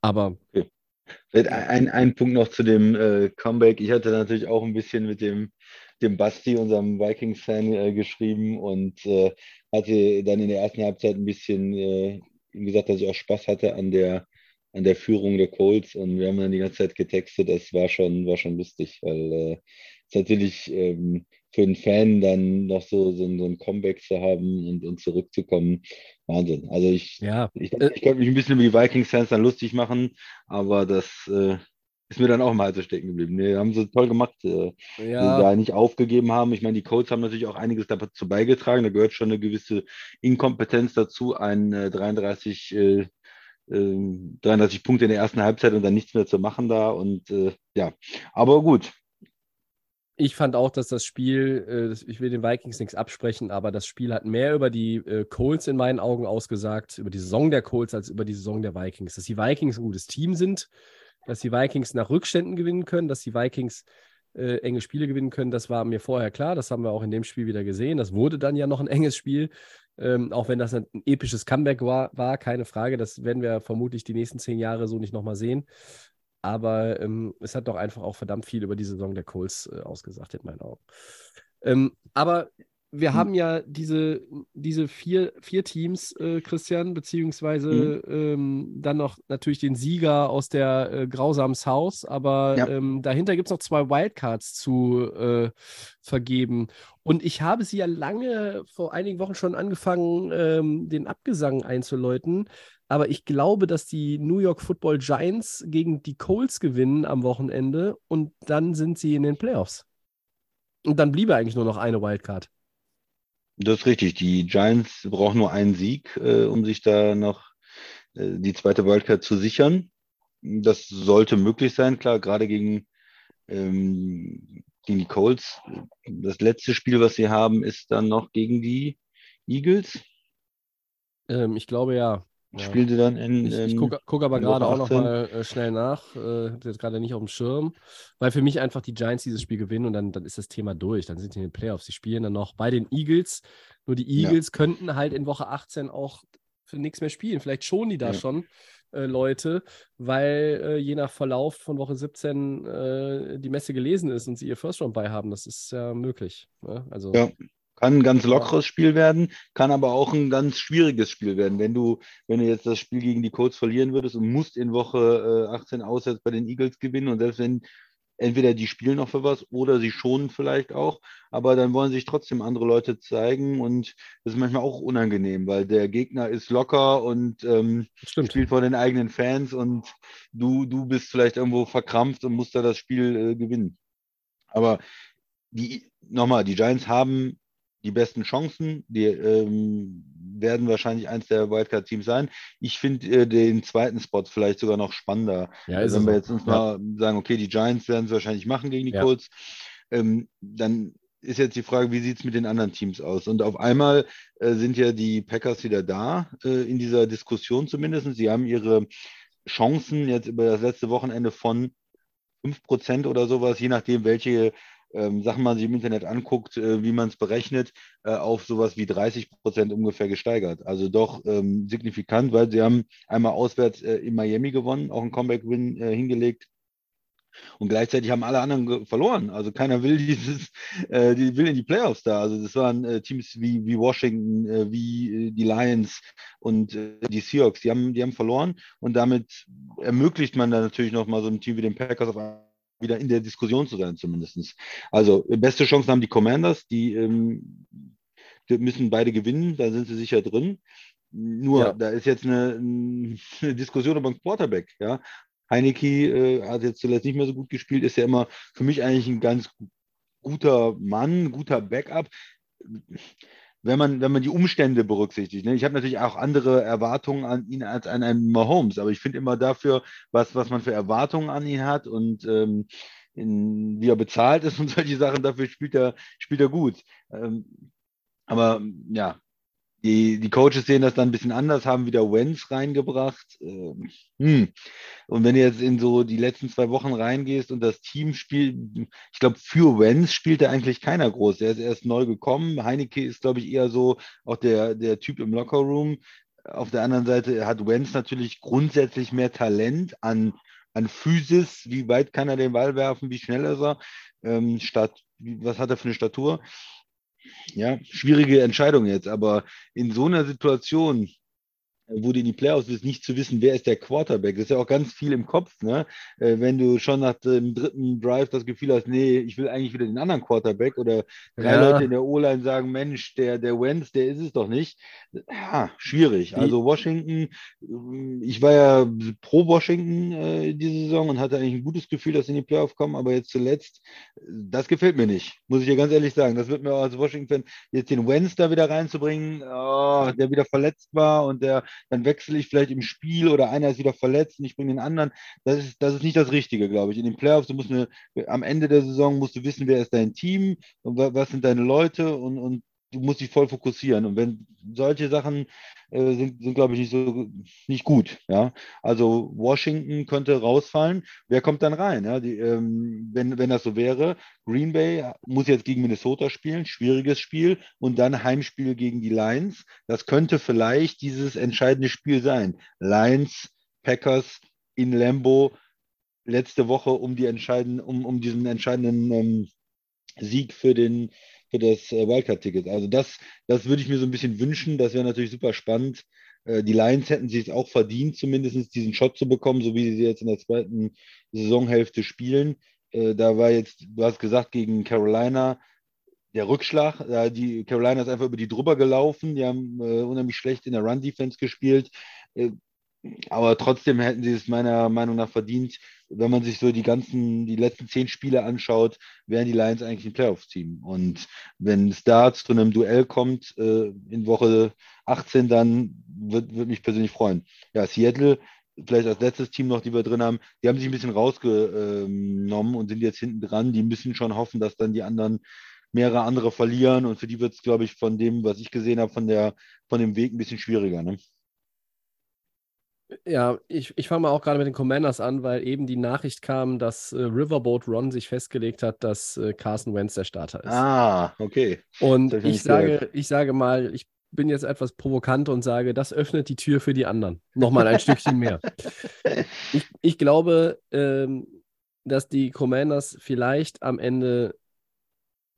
[SPEAKER 1] Aber
[SPEAKER 2] Vielleicht ein, ein Punkt noch zu dem äh, Comeback. Ich hatte natürlich auch ein bisschen mit dem, dem Basti, unserem Vikings-Fan, äh, geschrieben und äh, hatte dann in der ersten Halbzeit ein bisschen ihm gesagt, dass ich auch Spaß hatte an der, an der Führung der Colts und wir haben dann die ganze Zeit getextet. Das war schon, war schon lustig, weil äh, es natürlich ähm, für einen Fan dann noch so, so, ein- so ein Comeback zu haben und, und zurückzukommen, Wahnsinn. Also ich,
[SPEAKER 1] ja,
[SPEAKER 2] ich, ich konnte mich ein bisschen über die Vikings-Fans dann lustig machen, aber das äh, ist mir dann auch im Hals stecken geblieben. Nee, haben sie toll gemacht, äh, dass sie
[SPEAKER 1] ja,
[SPEAKER 2] da nicht aufgegeben haben. Ich meine, die Colts haben natürlich auch einiges dazu beigetragen. Da gehört schon eine gewisse Inkompetenz dazu, ein äh, 33, äh, äh, 33 Punkte in der ersten Halbzeit und dann nichts mehr zu machen da. Und äh, ja, aber gut.
[SPEAKER 1] ich fand auch, dass das Spiel, äh, ich will den Vikings nichts absprechen, aber das Spiel hat mehr über die äh, Colts in meinen Augen ausgesagt, über die Saison der Colts, als über die Saison der Vikings. Dass die Vikings ein gutes Team sind, dass die Vikings nach Rückständen gewinnen können, dass die Vikings äh, enge Spiele gewinnen können, das war mir vorher klar. Das haben wir auch in dem Spiel wieder gesehen. Das wurde dann ja noch ein enges Spiel, ähm, auch wenn das ein episches Comeback war, war, keine Frage. Das werden wir vermutlich die nächsten zehn Jahre so nicht nochmal sehen. Aber ähm, es hat doch einfach auch verdammt viel über die Saison der Colts äh, ausgesagt, in meinen Augen. Ähm, aber wir
[SPEAKER 2] Hm.
[SPEAKER 1] haben ja diese, diese vier, vier Teams, äh, Christian, beziehungsweise ähm, dann noch natürlich den Sieger aus der äh, grausamen South, aber
[SPEAKER 2] Ja.
[SPEAKER 1] ähm, dahinter gibt es noch zwei Wildcards zu äh, vergeben. Und ich habe sie ja lange, vor einigen Wochen schon angefangen, ähm, den Abgesang einzuläuten. Aber ich glaube, dass die New York Football Giants gegen die Colts gewinnen am Wochenende und dann sind sie in den Playoffs. Und dann bliebe eigentlich nur noch eine Wildcard.
[SPEAKER 2] Das ist richtig. Die Giants brauchen nur einen Sieg, äh, um sich da noch äh, die zweite Wildcard zu sichern. Das sollte möglich sein, klar, gerade gegen, ähm, gegen die Colts. Das letzte Spiel, was sie haben, ist dann noch gegen die Eagles.
[SPEAKER 1] Ähm, ich glaube ja. Ja.
[SPEAKER 2] Spielen sie dann in,
[SPEAKER 1] Ich, ich
[SPEAKER 2] in
[SPEAKER 1] gucke guck aber gerade auch noch
[SPEAKER 2] 18?
[SPEAKER 1] mal äh, schnell nach. Äh, jetzt gerade nicht auf dem Schirm, weil für mich einfach die Giants dieses Spiel gewinnen und dann, dann ist das Thema durch. Dann sind die in den Playoffs. Sie spielen dann noch bei den Eagles. Nur die
[SPEAKER 2] Ja.
[SPEAKER 1] Eagles könnten halt in Woche 18 auch für nichts mehr spielen. Vielleicht schonen die da
[SPEAKER 2] Ja.
[SPEAKER 1] schon äh, Leute, weil äh, je nach Verlauf von Woche 17 äh, die Messe gelesen ist und sie ihr First Round bei haben. Das ist ja möglich. Ne? Also
[SPEAKER 2] Ja. Kann ein ganz lockeres Spiel werden, kann aber auch ein ganz schwieriges Spiel werden. Wenn du, wenn du jetzt das Spiel gegen die Colts verlieren würdest und musst in Woche äh, 18 auswärts bei den Eagles gewinnen und selbst wenn entweder die spielen noch für was oder sie schonen vielleicht auch, aber dann wollen sich trotzdem andere Leute zeigen und das ist manchmal auch unangenehm, weil der Gegner ist locker und ähm, spielt vor den eigenen Fans und du, du bist vielleicht irgendwo verkrampft und musst da das Spiel äh, gewinnen. Aber die, nochmal, die Giants haben die besten Chancen. Die ähm, werden wahrscheinlich eins der Wildcard-Teams sein. Ich finde äh, den zweiten Spot vielleicht sogar noch spannender.
[SPEAKER 1] Ja,
[SPEAKER 2] also wenn wir jetzt uns mal sagen, okay, die Giants werden es wahrscheinlich machen gegen die
[SPEAKER 1] Ja.
[SPEAKER 2] Colts, ähm, dann ist jetzt die Frage, wie sieht es mit den anderen Teams aus? Und auf einmal äh, sind ja die Packers wieder da, äh, in dieser Diskussion zumindest. Sie haben ihre Chancen jetzt über das letzte Wochenende von 5% oder sowas, je nachdem, welche ähm, Sachen man sich im Internet anguckt, äh, wie man es berechnet, äh, auf sowas wie 30% ungefähr gesteigert. Also doch ähm, signifikant, weil sie haben einmal auswärts äh, in Miami gewonnen, auch einen Comeback-Win äh, hingelegt. Und gleichzeitig haben alle anderen verloren. Also keiner will dieses, äh, die will in die Playoffs da. Also das waren äh, Teams wie, wie Washington, wie die Lions und die Seahawks. Die haben, die haben verloren und damit ermöglicht man dann natürlich noch mal so ein Team wie den Packers auf wieder in der Diskussion zu sein, zumindest. Also beste Chancen haben die Commanders, die, ähm, die müssen beide gewinnen, da sind sie sicher drin. Nur,
[SPEAKER 1] Ja.
[SPEAKER 2] da ist jetzt eine, eine Diskussion über den Quarterback, ja. Heineke äh, hat jetzt zuletzt nicht mehr so gut gespielt, ist ja immer für mich eigentlich ein ganz guter Mann, guter Backup. Wenn man, wenn man die Umstände berücksichtigt. Ne? Ich habe natürlich auch andere Erwartungen an ihn als an einen Mahomes, aber ich finde immer dafür, was, was man für Erwartungen an ihn hat und ähm, in, wie er bezahlt ist und solche Sachen, dafür spielt er, spielt er gut. Ähm, aber ja, die, die Coaches sehen das dann ein bisschen anders, haben wieder Wenz reingebracht. Ähm, hm. Und wenn du jetzt in so die letzten zwei Wochen reingehst und das Team spielt, ich glaube, für Wenz spielt da eigentlich keiner groß. Er ist erst neu gekommen. Heineke ist, glaube ich, eher so auch der, der Typ im Lockerroom. Auf der anderen Seite hat Wenz natürlich grundsätzlich mehr Talent an, an Physis. Wie weit kann er den Ball werfen? Wie schnell ist er? Ähm, statt, was hat er für eine Statur? Ja, schwierige Entscheidung jetzt, aber in so einer Situation, wo du in die Playoffs bist, nicht zu wissen, wer ist der Quarterback, das ist ja auch ganz viel im Kopf, ne? Äh, Wenn du schon nach dem dritten Drive das Gefühl hast, nee, ich will eigentlich wieder den anderen Quarterback oder drei
[SPEAKER 1] Ja.
[SPEAKER 2] Leute in der O-Line sagen, Mensch, der, der Wentz, der ist es doch nicht. Ja, schwierig. Also Washington, ich war ja pro Washington äh, diese Saison und hatte eigentlich ein gutes Gefühl, dass sie in die Playoffs kommen, aber jetzt zuletzt, äh, das gefällt mir nicht, muss ich dir ganz ehrlich sagen. Das wird mir auch als Washington-Fan, jetzt den Wentz da wieder reinzubringen, oh, der wieder verletzt war und der, dann wechsle ich vielleicht im Spiel oder einer ist wieder verletzt und ich bringe den anderen. Das ist, das ist nicht das Richtige, glaube ich. In den Playoffs, du musst eine, am Ende der Saison musst du wissen, wer ist dein Team und wa- was sind deine Leute und, und du musst dich voll fokussieren. Und wenn solche Sachen äh, sind, sind glaube ich, nicht so nicht gut. Ja? Also Washington könnte rausfallen. Wer kommt dann rein? Ja? Die, ähm, wenn, wenn das so wäre, Green Bay muss jetzt gegen Minnesota spielen, schwieriges Spiel, und dann Heimspiel gegen die Lions. Das könnte vielleicht dieses entscheidende Spiel sein. Lions, Packers in Lambo letzte Woche um die entscheidenden, um, um diesen entscheidenden ähm, Sieg für den für das äh, Wildcard-Ticket. Also das, das würde ich mir so ein bisschen wünschen. Das wäre natürlich super spannend. Äh, die Lions hätten sich auch verdient, zumindest diesen Shot zu bekommen, so wie sie jetzt in der zweiten Saisonhälfte spielen. Äh, da war jetzt, du hast gesagt, gegen Carolina der Rückschlag. Die Carolina ist einfach über die drüber gelaufen. Die haben unheimlich schlecht in der Run-Defense gespielt. Aber trotzdem hätten sie es meiner Meinung nach verdient. Wenn man sich so die ganzen, die letzten zehn Spiele anschaut, wären die Lions eigentlich ein Playoffs-Team. Und wenn es da zu einem Duell kommt äh, in Woche 18, dann würde würd mich persönlich freuen. Ja, Seattle, vielleicht als letztes Team noch, die wir drin haben, die haben sich ein bisschen rausgenommen und sind jetzt hinten dran. Die müssen schon hoffen, dass dann die anderen mehrere andere verlieren. Und für die wird es, glaube ich, von dem, was ich gesehen habe, von, von dem Weg ein bisschen schwieriger. Ne?
[SPEAKER 1] Ja, ich, ich fange mal auch gerade mit den Commanders an, weil eben die Nachricht kam, dass äh, Riverboat Ron sich festgelegt hat, dass äh, Carson Wentz der Starter ist.
[SPEAKER 2] Ah, okay.
[SPEAKER 1] Und
[SPEAKER 2] ich
[SPEAKER 1] sage, ich sage mal, ich bin jetzt etwas provokant und sage, das öffnet die Tür für die anderen. Nochmal ein Stückchen mehr. Ich, ich glaube, ähm, dass die Commanders vielleicht am Ende,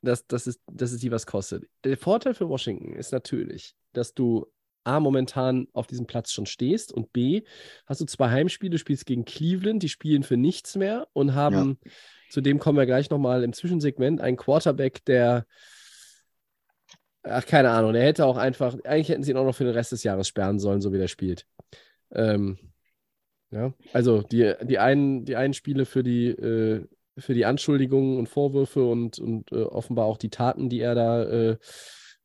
[SPEAKER 1] dass, dass, es, dass es die was kostet. Der Vorteil für Washington ist natürlich, dass du A, momentan auf diesem Platz schon stehst und B, hast du zwei Heimspiele, du spielst gegen Cleveland, die spielen für nichts mehr und haben, zudem kommen wir gleich nochmal im Zwischensegment, einen Quarterback, der, ach, keine Ahnung, der hätte auch einfach, eigentlich hätten sie ihn auch noch für den Rest des Jahres sperren sollen, so wie der spielt. Ähm, ja, also die, die, einen, die einen Spiele für die, äh, für die Anschuldigungen und Vorwürfe und, und äh, offenbar auch die Taten, die er da äh,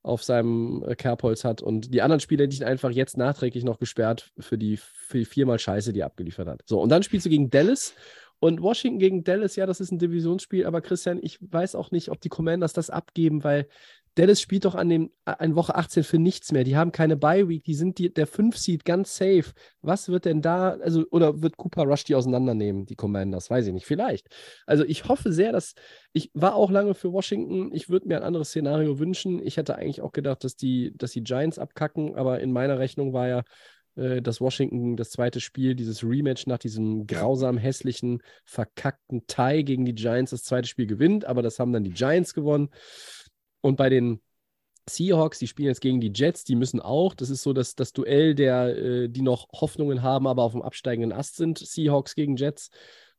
[SPEAKER 1] auf seinem äh, Kerbholz hat. Und die anderen Spieler, die ihn einfach jetzt nachträglich noch gesperrt für die, für die viermal Scheiße, die er abgeliefert hat. So, und dann spielst du gegen Dallas. Und Washington gegen Dallas, ja, das ist ein Divisionsspiel, aber Christian, ich weiß auch nicht, ob die Commanders das abgeben, weil Dallas spielt doch an dem an Woche 18 für nichts mehr. Die haben keine Bye Week, die sind die, der 5 Seed ganz safe. Was wird denn da, also oder wird Cooper Rush die auseinandernehmen, die Commanders? Weiß ich nicht, vielleicht. Also ich hoffe sehr, dass ich war auch lange für Washington. Ich würde mir ein anderes Szenario wünschen. Ich hätte eigentlich auch gedacht, dass die dass die Giants abkacken, aber in meiner Rechnung war ja äh, dass Washington das zweite Spiel, dieses Rematch nach diesem grausam hässlichen, verkackten Tie gegen die Giants das zweite Spiel gewinnt, aber das haben dann die Giants gewonnen. Und bei den Seahawks, die spielen jetzt gegen die Jets, die müssen auch. Das ist so das, das Duell der, äh, die noch Hoffnungen haben, aber auf dem absteigenden Ast sind. Seahawks gegen Jets.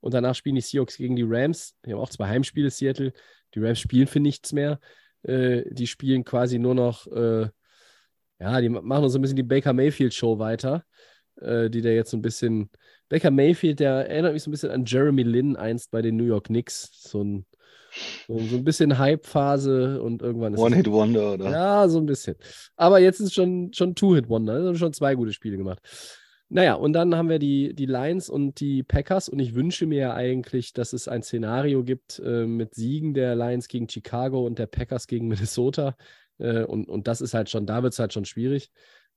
[SPEAKER 1] Und danach spielen die Seahawks gegen die Rams. Die haben auch zwei Heimspiele, Seattle. Die Rams spielen für nichts mehr. Äh, die spielen quasi nur noch, äh, ja, die machen so ein bisschen die Baker Mayfield-Show weiter, die da jetzt so ein bisschen. Baker Mayfield, der erinnert mich so ein bisschen an Jeremy Lin einst bei den New York Knicks. So ein so, ein bisschen Hype-Phase und irgendwann ist.
[SPEAKER 2] One-Hit-Wonder, oder?
[SPEAKER 1] Ja, so ein bisschen. Aber jetzt ist es schon, schon Two-Hit-Wonder. Also schon zwei gute Spiele gemacht. Naja, und dann haben wir die, die Lions und die Packers. Und ich wünsche mir ja eigentlich, dass es ein Szenario gibt äh, mit Siegen der Lions gegen Chicago und der Packers gegen Minnesota. Äh, und, und das ist halt schon, da wird es halt schon schwierig.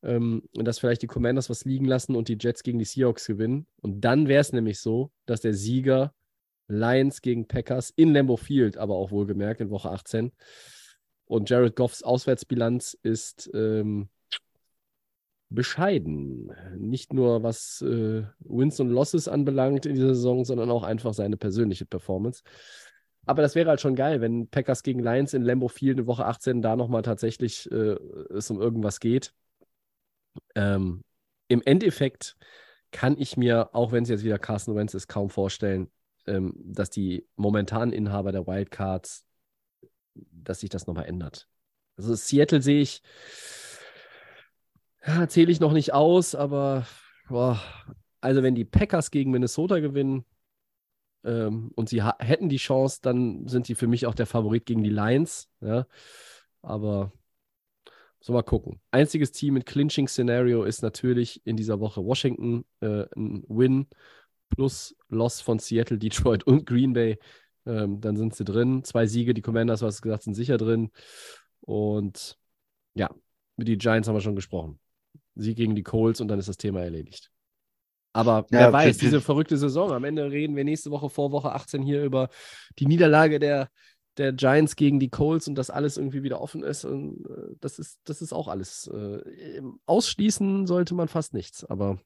[SPEAKER 1] Ähm, und dass vielleicht die Commanders was liegen lassen und die Jets gegen die Seahawks gewinnen. Und dann wäre es nämlich so, dass der Sieger Lions gegen Packers in Lambeau Field, aber auch wohlgemerkt in Woche 18. Und Jared Goffs Auswärtsbilanz ist ähm, bescheiden. Nicht nur was äh, Wins und Losses anbelangt in dieser Saison, sondern auch einfach seine persönliche Performance. Aber das wäre halt schon geil, wenn Packers gegen Lions in Lambeau Field in Woche 18 da nochmal tatsächlich äh, es um irgendwas geht. Ähm, Im Endeffekt kann ich mir, auch wenn es jetzt wieder Carson Wentz ist, kaum vorstellen, ähm, dass die momentanen Inhaber der Wildcards, dass sich das nochmal ändert. Also Seattle sehe ich, ja, zähle ich noch nicht aus, aber boah, also wenn die Packers gegen Minnesota gewinnen ähm, und sie hätten die Chance, dann sind sie für mich auch der Favorit gegen die Lions. Ja? Aber so mal gucken. Einziges Team mit Clinching-Szenario ist natürlich in dieser Woche Washington äh, ein Win plus Loss von Seattle, Detroit und Green Bay. Ähm, dann sind sie drin. Zwei Siege, die Commanders, was gesagt, sind sicher drin. Und ja, mit den Giants haben wir schon gesprochen. Sieg gegen die Colts und dann ist das Thema erledigt. Aber ja, wer weiß, diese verrückte Saison. Am Ende reden wir nächste Woche vor Woche 18 hier über die Niederlage der, der Giants gegen die Colts und dass alles irgendwie wieder offen ist. Und äh, das ist, das ist auch alles. Äh, ausschließen sollte man fast nichts, aber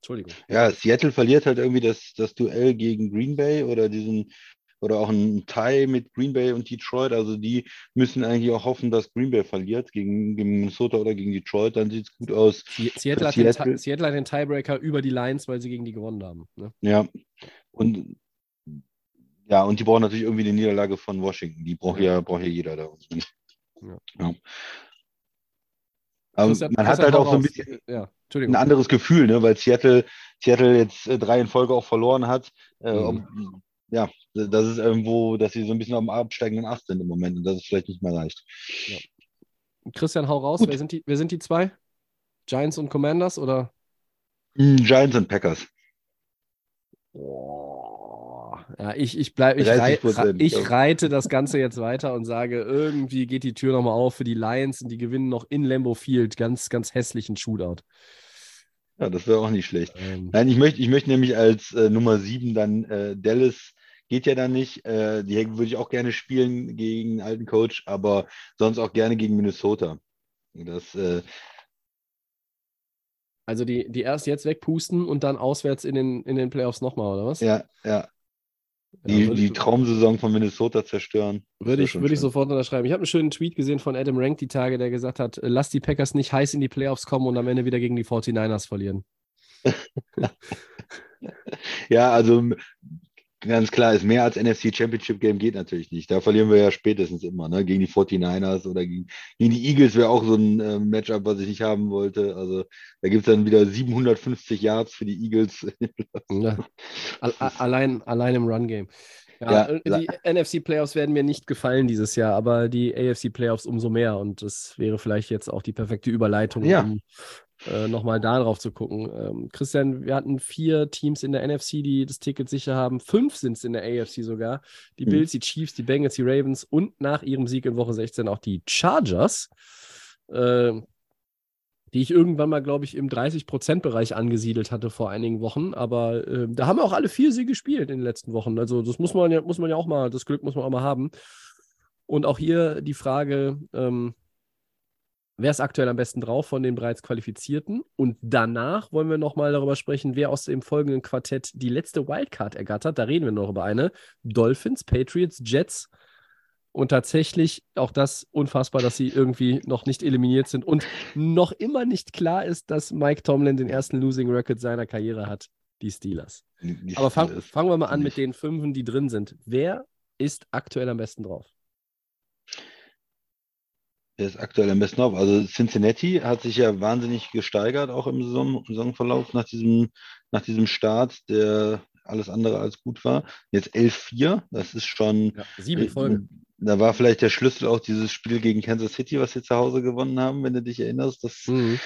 [SPEAKER 1] Entschuldigung.
[SPEAKER 2] Ja, Seattle verliert halt irgendwie das, das Duell gegen Green Bay oder diesen oder auch ein Tie mit Green Bay und Detroit. Also die müssen eigentlich auch hoffen, dass Green Bay verliert gegen, gegen Minnesota oder gegen Detroit. Dann sieht es gut aus.
[SPEAKER 1] Seattle hat, Seattle. Den, Seattle hat, Den, Tiebreaker über die Lions, weil sie gegen die gewonnen haben. Ne?
[SPEAKER 2] Ja. Und ja, und die brauchen natürlich irgendwie die Niederlage von Washington. Die braucht ja, braucht ja jeder da. Ja. ja. Aber man hat halt auch so ein bisschen. Ja. Ein anderes Gefühl, ne? weil Seattle, Seattle jetzt äh, drei in Folge auch verloren hat. Äh, mhm. ja, das ist irgendwo, dass sie so ein bisschen am absteigenden Ast sind im Moment und das ist vielleicht nicht mehr leicht. Ja.
[SPEAKER 1] Christian, hau raus. Wer sind, die, wer sind die zwei? Giants und Commanders oder?
[SPEAKER 2] Hm, Giants und Packers.
[SPEAKER 1] Oh, ja, ich, ich, bleib, ich, rei ich reite das Ganze jetzt weiter und sage, irgendwie geht die Tür nochmal auf für die Lions und die gewinnen noch in Lambeau Field. Ganz, ganz hässlichen Shootout.
[SPEAKER 2] Ja, das wäre auch nicht schlecht. Ähm. Nein, ich möchte, ich möchte nämlich als äh, Nummer 7 dann äh, Dallas geht ja dann nicht. Äh, die würde ich auch gerne spielen gegen einen alten Coach, aber sonst auch gerne gegen Minnesota. Das, äh,
[SPEAKER 1] also die, die erst jetzt wegpusten und dann auswärts in den, in den Playoffs nochmal, oder was?
[SPEAKER 2] Ja, ja. Die, ja, die Traumsaison von Minnesota zerstören.
[SPEAKER 1] Würde ich, würde ich sofort unterschreiben. Ich habe einen schönen Tweet gesehen von Adam Rank die Tage, der gesagt hat, äh, lass die Packers nicht heiß in die Playoffs kommen und am Ende wieder gegen die 49ers verlieren.
[SPEAKER 2] ja, also Ganz klar, ist mehr als NFC Championship Game geht natürlich nicht. Da verlieren wir ja spätestens immer, ne? Gegen die 49ers oder gegen, gegen die Eagles wäre auch so ein äh, Matchup, was ich nicht haben wollte. Also da gibt es dann wieder 750 Yards für die Eagles.
[SPEAKER 1] Ja. allein, allein im Run-Game. Ja,
[SPEAKER 2] Ja,
[SPEAKER 1] äh, die NFC-Playoffs werden mir nicht gefallen dieses Jahr, aber die AFC-Playoffs umso mehr. Und das wäre vielleicht jetzt auch die perfekte Überleitung,
[SPEAKER 2] Ja.
[SPEAKER 1] um äh, nochmal darauf zu gucken. Ähm, Christian, wir hatten vier Teams in der NFC, die das Ticket sicher haben. Fünf sind es in der AFC sogar. Die
[SPEAKER 2] Mhm.
[SPEAKER 1] Bills, die Chiefs, die Bengals, die Ravens und nach ihrem Sieg in Woche 16 auch die Chargers. Ähm, die ich irgendwann mal, glaube ich, im 30%-Bereich angesiedelt hatte vor einigen Wochen. Aber ähm, da haben auch alle vier sie gespielt in den letzten Wochen. Also das muss man ja, muss man ja auch mal, das Glück muss man auch mal haben. Und auch hier die Frage, ähm, wer ist aktuell am besten drauf von den bereits Qualifizierten? Und danach wollen wir nochmal darüber sprechen, wer aus dem folgenden Quartett die letzte Wildcard ergattert. Da reden wir noch über eine. Dolphins, Patriots, Jets. Und tatsächlich auch das unfassbar, dass sie irgendwie noch nicht eliminiert sind und noch immer nicht klar ist, dass Mike Tomlin den ersten Losing Record seiner Karriere hat, die Steelers.
[SPEAKER 2] Die-
[SPEAKER 1] Aber fang, fangen wir mal an mit den Fünfen, die drin sind. Wer ist aktuell am besten drauf?
[SPEAKER 2] Der ist aktuell am besten auf. Also Cincinnati hat sich ja wahnsinnig gesteigert, auch im Saison, Saisonverlauf nach diesem, nach diesem Start, der alles andere als gut war. Jetzt 11-4, das ist schon.
[SPEAKER 1] sieben
[SPEAKER 2] äh,
[SPEAKER 1] Folge.
[SPEAKER 2] Da war vielleicht der Schlüssel auch dieses Spiel gegen Kansas City, was sie zu Hause gewonnen haben, wenn du dich erinnerst. Das,
[SPEAKER 1] Mhm.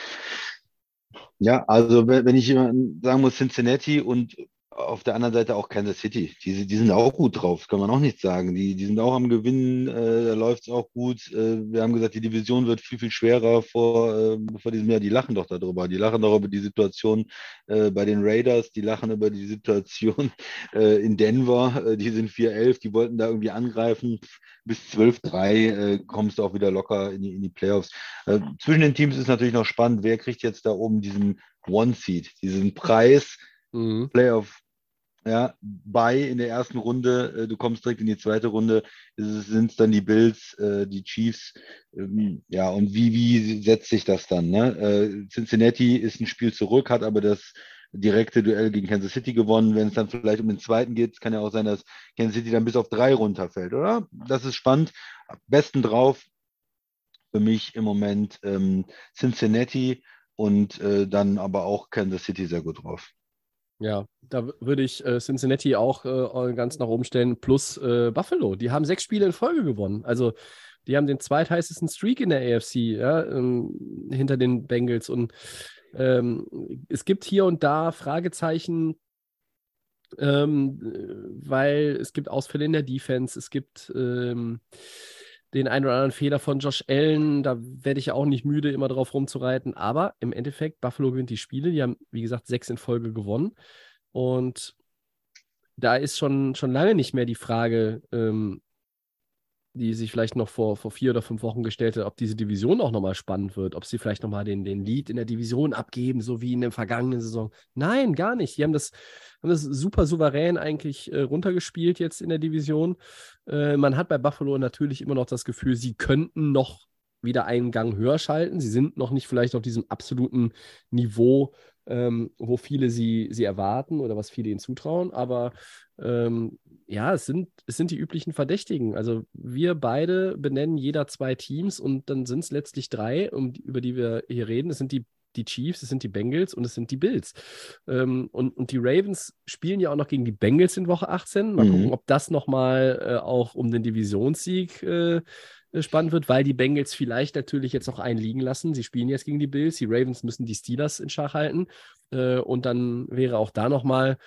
[SPEAKER 2] Ja, also wenn wenn ich jemanden sagen muss, Cincinnati und auf der anderen Seite auch Kansas City, die, die sind auch gut drauf, kann man auch nicht sagen. Die, die sind auch am Gewinnen, äh, da läuft es auch gut. Äh, wir haben gesagt, die Division wird viel, viel schwerer vor, äh, vor diesem Jahr. Die lachen doch darüber. Die lachen doch über die Situation äh, bei den Raiders, die lachen über die Situation äh, in Denver. Äh, die sind 4-11, die wollten da irgendwie angreifen. Bis 12-3 äh, kommst du auch wieder locker in die, in die Playoffs. Zwischen den Teams ist natürlich noch spannend, wer kriegt jetzt da oben diesen One-Seed, diesen Preis,
[SPEAKER 1] Mhm.
[SPEAKER 2] Playoff, ja, bei in der ersten Runde, äh, du kommst direkt in die zweite Runde, sind es dann die Bills, äh, die Chiefs, ähm, ja, und wie, wie setzt sich das dann? Ne? Äh, Cincinnati ist ein Spiel zurück, hat aber das direkte Duell gegen Kansas City gewonnen. Wenn es dann vielleicht um den zweiten geht, kann ja auch sein, dass Kansas City dann bis auf drei runterfällt, oder? Das ist spannend. Am besten drauf für mich im Moment ähm, Cincinnati und äh, dann aber auch Kansas City sehr gut drauf.
[SPEAKER 1] Ja, da würde ich äh, Cincinnati auch äh, ganz nach oben stellen, plus äh, Buffalo. Die haben sechs Spiele in Folge gewonnen. Also die haben den zweitheißesten Streak in der AFC, ja, ähm, hinter den Bengals. Und ähm, es gibt hier und da Fragezeichen, ähm, äh, weil es gibt Ausfälle in der Defense, es gibt ähm, den einen oder anderen Fehler von Josh Allen, da werde ich ja auch nicht müde, immer drauf rumzureiten. Aber im Endeffekt, Buffalo gewinnt die Spiele. Die haben, wie gesagt, sechs in Folge gewonnen. Und da ist schon, schon lange nicht mehr die Frage, ähm, die sich vielleicht noch vor, vor vier oder fünf Wochen gestellt hat, ob diese Division auch nochmal spannend wird, ob sie vielleicht nochmal den, den Lead in der Division abgeben, so wie in der vergangenen Saison. Nein, gar nicht. Die haben das, haben das super souverän eigentlich äh, runtergespielt jetzt in der Division. Äh, man hat bei Buffalo natürlich immer noch das Gefühl, sie könnten noch wieder einen Gang höher schalten. Sie sind noch nicht vielleicht auf diesem absoluten Niveau, ähm, wo viele sie, sie erwarten oder was viele ihnen zutrauen. Aber ähm, ja, es sind, es sind die üblichen Verdächtigen. Also wir beide benennen jeder zwei Teams und dann sind es letztlich drei, um, über die wir hier reden. Es sind die, die Chiefs, es sind die Bengals und es sind die Bills. Ähm, und, und die Ravens spielen ja auch noch gegen die Bengals in Woche 18. Mal
[SPEAKER 2] Mhm.
[SPEAKER 1] gucken, ob das nochmal äh, auch um den Divisionssieg äh, äh, spannend wird, weil die Bengals vielleicht natürlich jetzt noch einen liegen lassen. Sie spielen jetzt gegen die Bills, die Ravens müssen die Steelers in Schach halten. Äh, und dann wäre auch da nochmal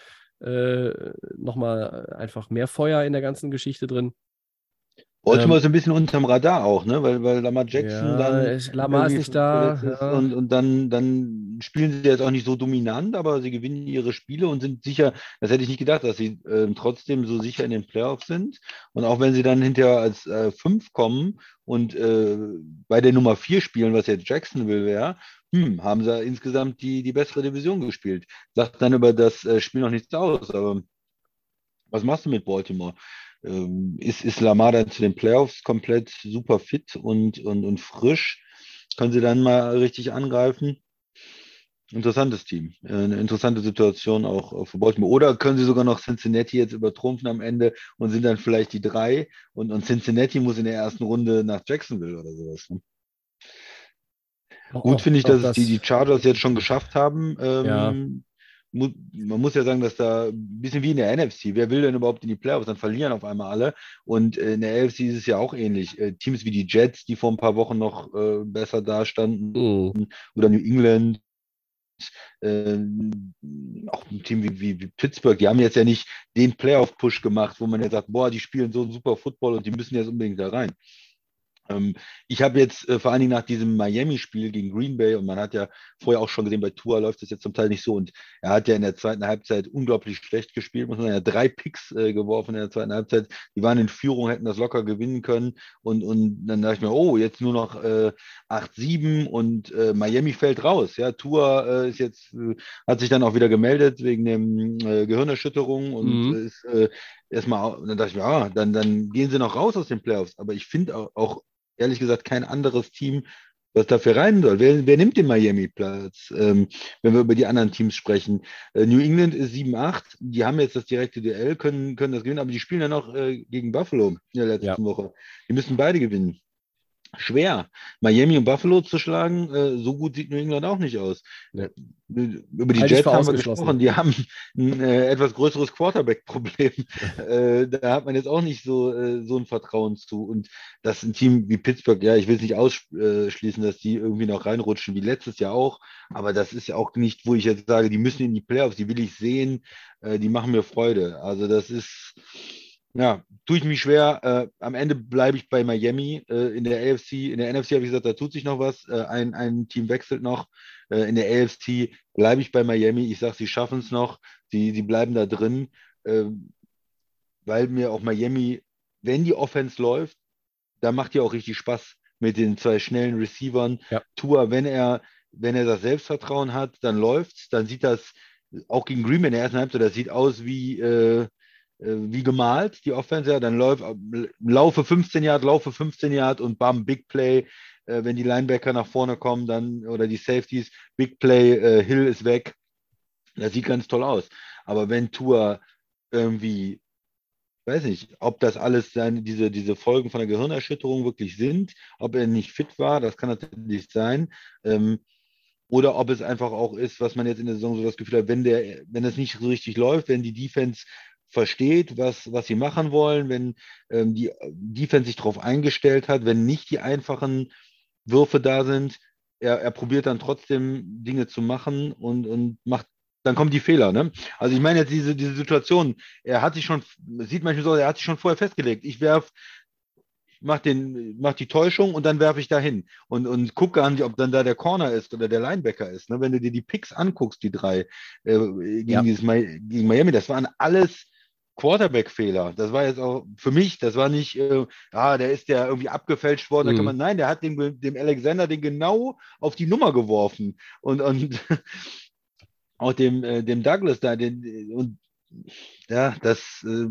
[SPEAKER 1] äh, noch mal einfach mehr Feuer in der ganzen Geschichte drin.
[SPEAKER 2] Baltimore
[SPEAKER 1] Ähm,
[SPEAKER 2] ist ein bisschen unterm Radar auch, ne? Weil, weil Lamar Jackson
[SPEAKER 1] Ja,
[SPEAKER 2] dann
[SPEAKER 1] Lamar ist nicht da,
[SPEAKER 2] ist
[SPEAKER 1] ja.
[SPEAKER 2] Und, und dann, dann spielen sie jetzt auch nicht so dominant, aber sie gewinnen ihre Spiele und sind sicher, das hätte ich nicht gedacht, dass sie ähm, trotzdem so sicher in den Playoffs sind. Und auch wenn sie dann hinterher als äh, fünf kommen und äh, bei der Nummer vier spielen, was jetzt Jacksonville wäre, hm, haben sie insgesamt die, die bessere Division gespielt. Sagt dann über das äh, Spiel noch nichts aus, aber was machst du mit Baltimore? Ähm, ist, ist Lamar dann zu den Playoffs komplett super fit und, und, und frisch? Können sie dann mal richtig angreifen? Interessantes Team, Äh, eine interessante Situation auch auch für Baltimore. Oder können sie sogar noch Cincinnati jetzt übertrumpfen am Ende und sind dann vielleicht die drei und, und Cincinnati muss in der ersten Runde nach Jacksonville oder sowas. Ne? Gut
[SPEAKER 1] Auch-
[SPEAKER 2] finde ich,
[SPEAKER 1] auch
[SPEAKER 2] dass es die, die Chargers jetzt schon geschafft haben, ähm,
[SPEAKER 1] Ja.
[SPEAKER 2] mu man muss ja sagen, dass da ein bisschen wie in der NFC, wer will denn überhaupt in die Playoffs? Dann verlieren auf einmal alle. Und äh, in der AFC ist es ja auch ähnlich. Äh, Teams wie die Jets, die vor ein paar Wochen noch äh, besser dastanden,
[SPEAKER 1] Mhm.
[SPEAKER 2] oder New England, äh, auch ein Team wie, wie, wie Pittsburgh, die haben jetzt ja nicht den Playoff-Push gemacht, wo man ja sagt, boah, die spielen so einen super Football und die müssen jetzt unbedingt da rein. Ähm, ich habe jetzt äh, vor allen Dingen nach diesem Miami-Spiel gegen Green Bay und man hat ja vorher auch schon gesehen, bei Tua läuft es jetzt zum Teil nicht so und er hat ja in der zweiten Halbzeit unglaublich schlecht gespielt, muss man ja drei Picks äh, geworfen in der zweiten Halbzeit. Die waren in Führung, hätten das locker gewinnen können und, und dann dachte ich mir, oh, jetzt nur noch äh, 8-7 und äh, Miami fällt raus. Ja, Tua äh, ist jetzt, äh, hat sich dann auch wieder gemeldet wegen dem äh, Gehirnerschütterung und
[SPEAKER 1] Mhm.
[SPEAKER 2] ist erstmal, dann dachte ich mir, ah, dann, dann gehen sie noch raus aus den Playoffs. Aber ich finde auch, auch ehrlich gesagt kein anderes Team, was dafür rein soll. Wer, wer nimmt den Miami-Platz, ähm, wenn wir über die anderen Teams sprechen? Äh, New England ist 7-8, die haben jetzt das direkte Duell, können, können das gewinnen, aber die spielen ja noch äh, gegen Buffalo in der letzten
[SPEAKER 1] Ja.
[SPEAKER 2] Woche. Die müssen beide gewinnen. Schwer. Miami und Buffalo zu schlagen, äh, so gut sieht New England auch nicht aus.
[SPEAKER 1] Nee.
[SPEAKER 2] Über die
[SPEAKER 1] Halte ich
[SPEAKER 2] Jets haben wir gesprochen, die haben ein äh, etwas größeres Quarterback-Problem. äh, da hat man jetzt auch nicht so, äh, so ein Vertrauen zu. Und dass ein Team wie Pittsburgh, ja, ich will es nicht ausschließen, dass die irgendwie noch reinrutschen, wie letztes Jahr auch. Aber das ist ja auch nicht, wo ich jetzt sage, die müssen in die Playoffs, die will ich sehen, äh, die machen mir Freude. Also das ist, ja, tue ich mich schwer. Äh, am Ende bleibe ich bei Miami. Äh, in der AFC, in der NFC habe ich gesagt, da tut sich noch was. Äh, ein, ein Team wechselt noch. Äh, in der AFC bleibe ich bei Miami. Ich sage, sie schaffen es noch. Sie, sie bleiben da drin, äh, weil mir auch Miami, wenn die Offense läuft, da macht die auch richtig Spaß mit den zwei schnellen Receivern.
[SPEAKER 1] Ja.
[SPEAKER 2] Tua, wenn er, wenn er das Selbstvertrauen hat, dann läuft's. Dann sieht das auch gegen Green Bay in der ersten Halbzeit, das sieht aus wie, äh, wie gemalt, die Offense. Ja, dann läuft, laufe 15 Yard, laufe 15 Yard und bam, Big Play. Äh, wenn die Linebacker nach vorne kommen, dann oder die Safeties, Big Play, äh, Hill ist weg. Das sieht ganz toll aus. Aber wenn Tua irgendwie weiß nicht, ob das alles seine, diese, diese Folgen von der Gehirnerschütterung wirklich sind, ob er nicht fit war, das kann natürlich sein. Ähm, oder ob es einfach auch ist, was man jetzt in der Saison so das Gefühl hat, wenn der, wenn das nicht so richtig läuft, wenn die Defense versteht, was, was sie machen wollen, wenn ähm, die Defense sich darauf eingestellt hat, wenn nicht die einfachen Würfe da sind, er, er probiert dann trotzdem Dinge zu machen und, und macht, dann kommen die Fehler. Ne? Also ich meine jetzt diese, diese Situation, er hat sich schon, sieht manchmal so, er hat sich schon vorher festgelegt, ich werfe mach, den, mach die Täuschung und dann werfe ich dahin und, und guck gar nicht, ob dann da der Corner ist oder der Linebacker ist. Ne? Wenn du dir die Picks anguckst, die drei äh, gegen,
[SPEAKER 1] Ja.
[SPEAKER 2] dieses, gegen Miami, das waren alles Quarterback-Fehler. Das war jetzt auch für mich, das war nicht, äh, ah, der ist ja irgendwie abgefälscht worden. Da kann
[SPEAKER 1] Mhm.
[SPEAKER 2] man, nein, der hat dem, dem Alexander den genau auf die Nummer geworfen. Und, und auch dem, äh, dem Douglas da, den, und ja, das, äh,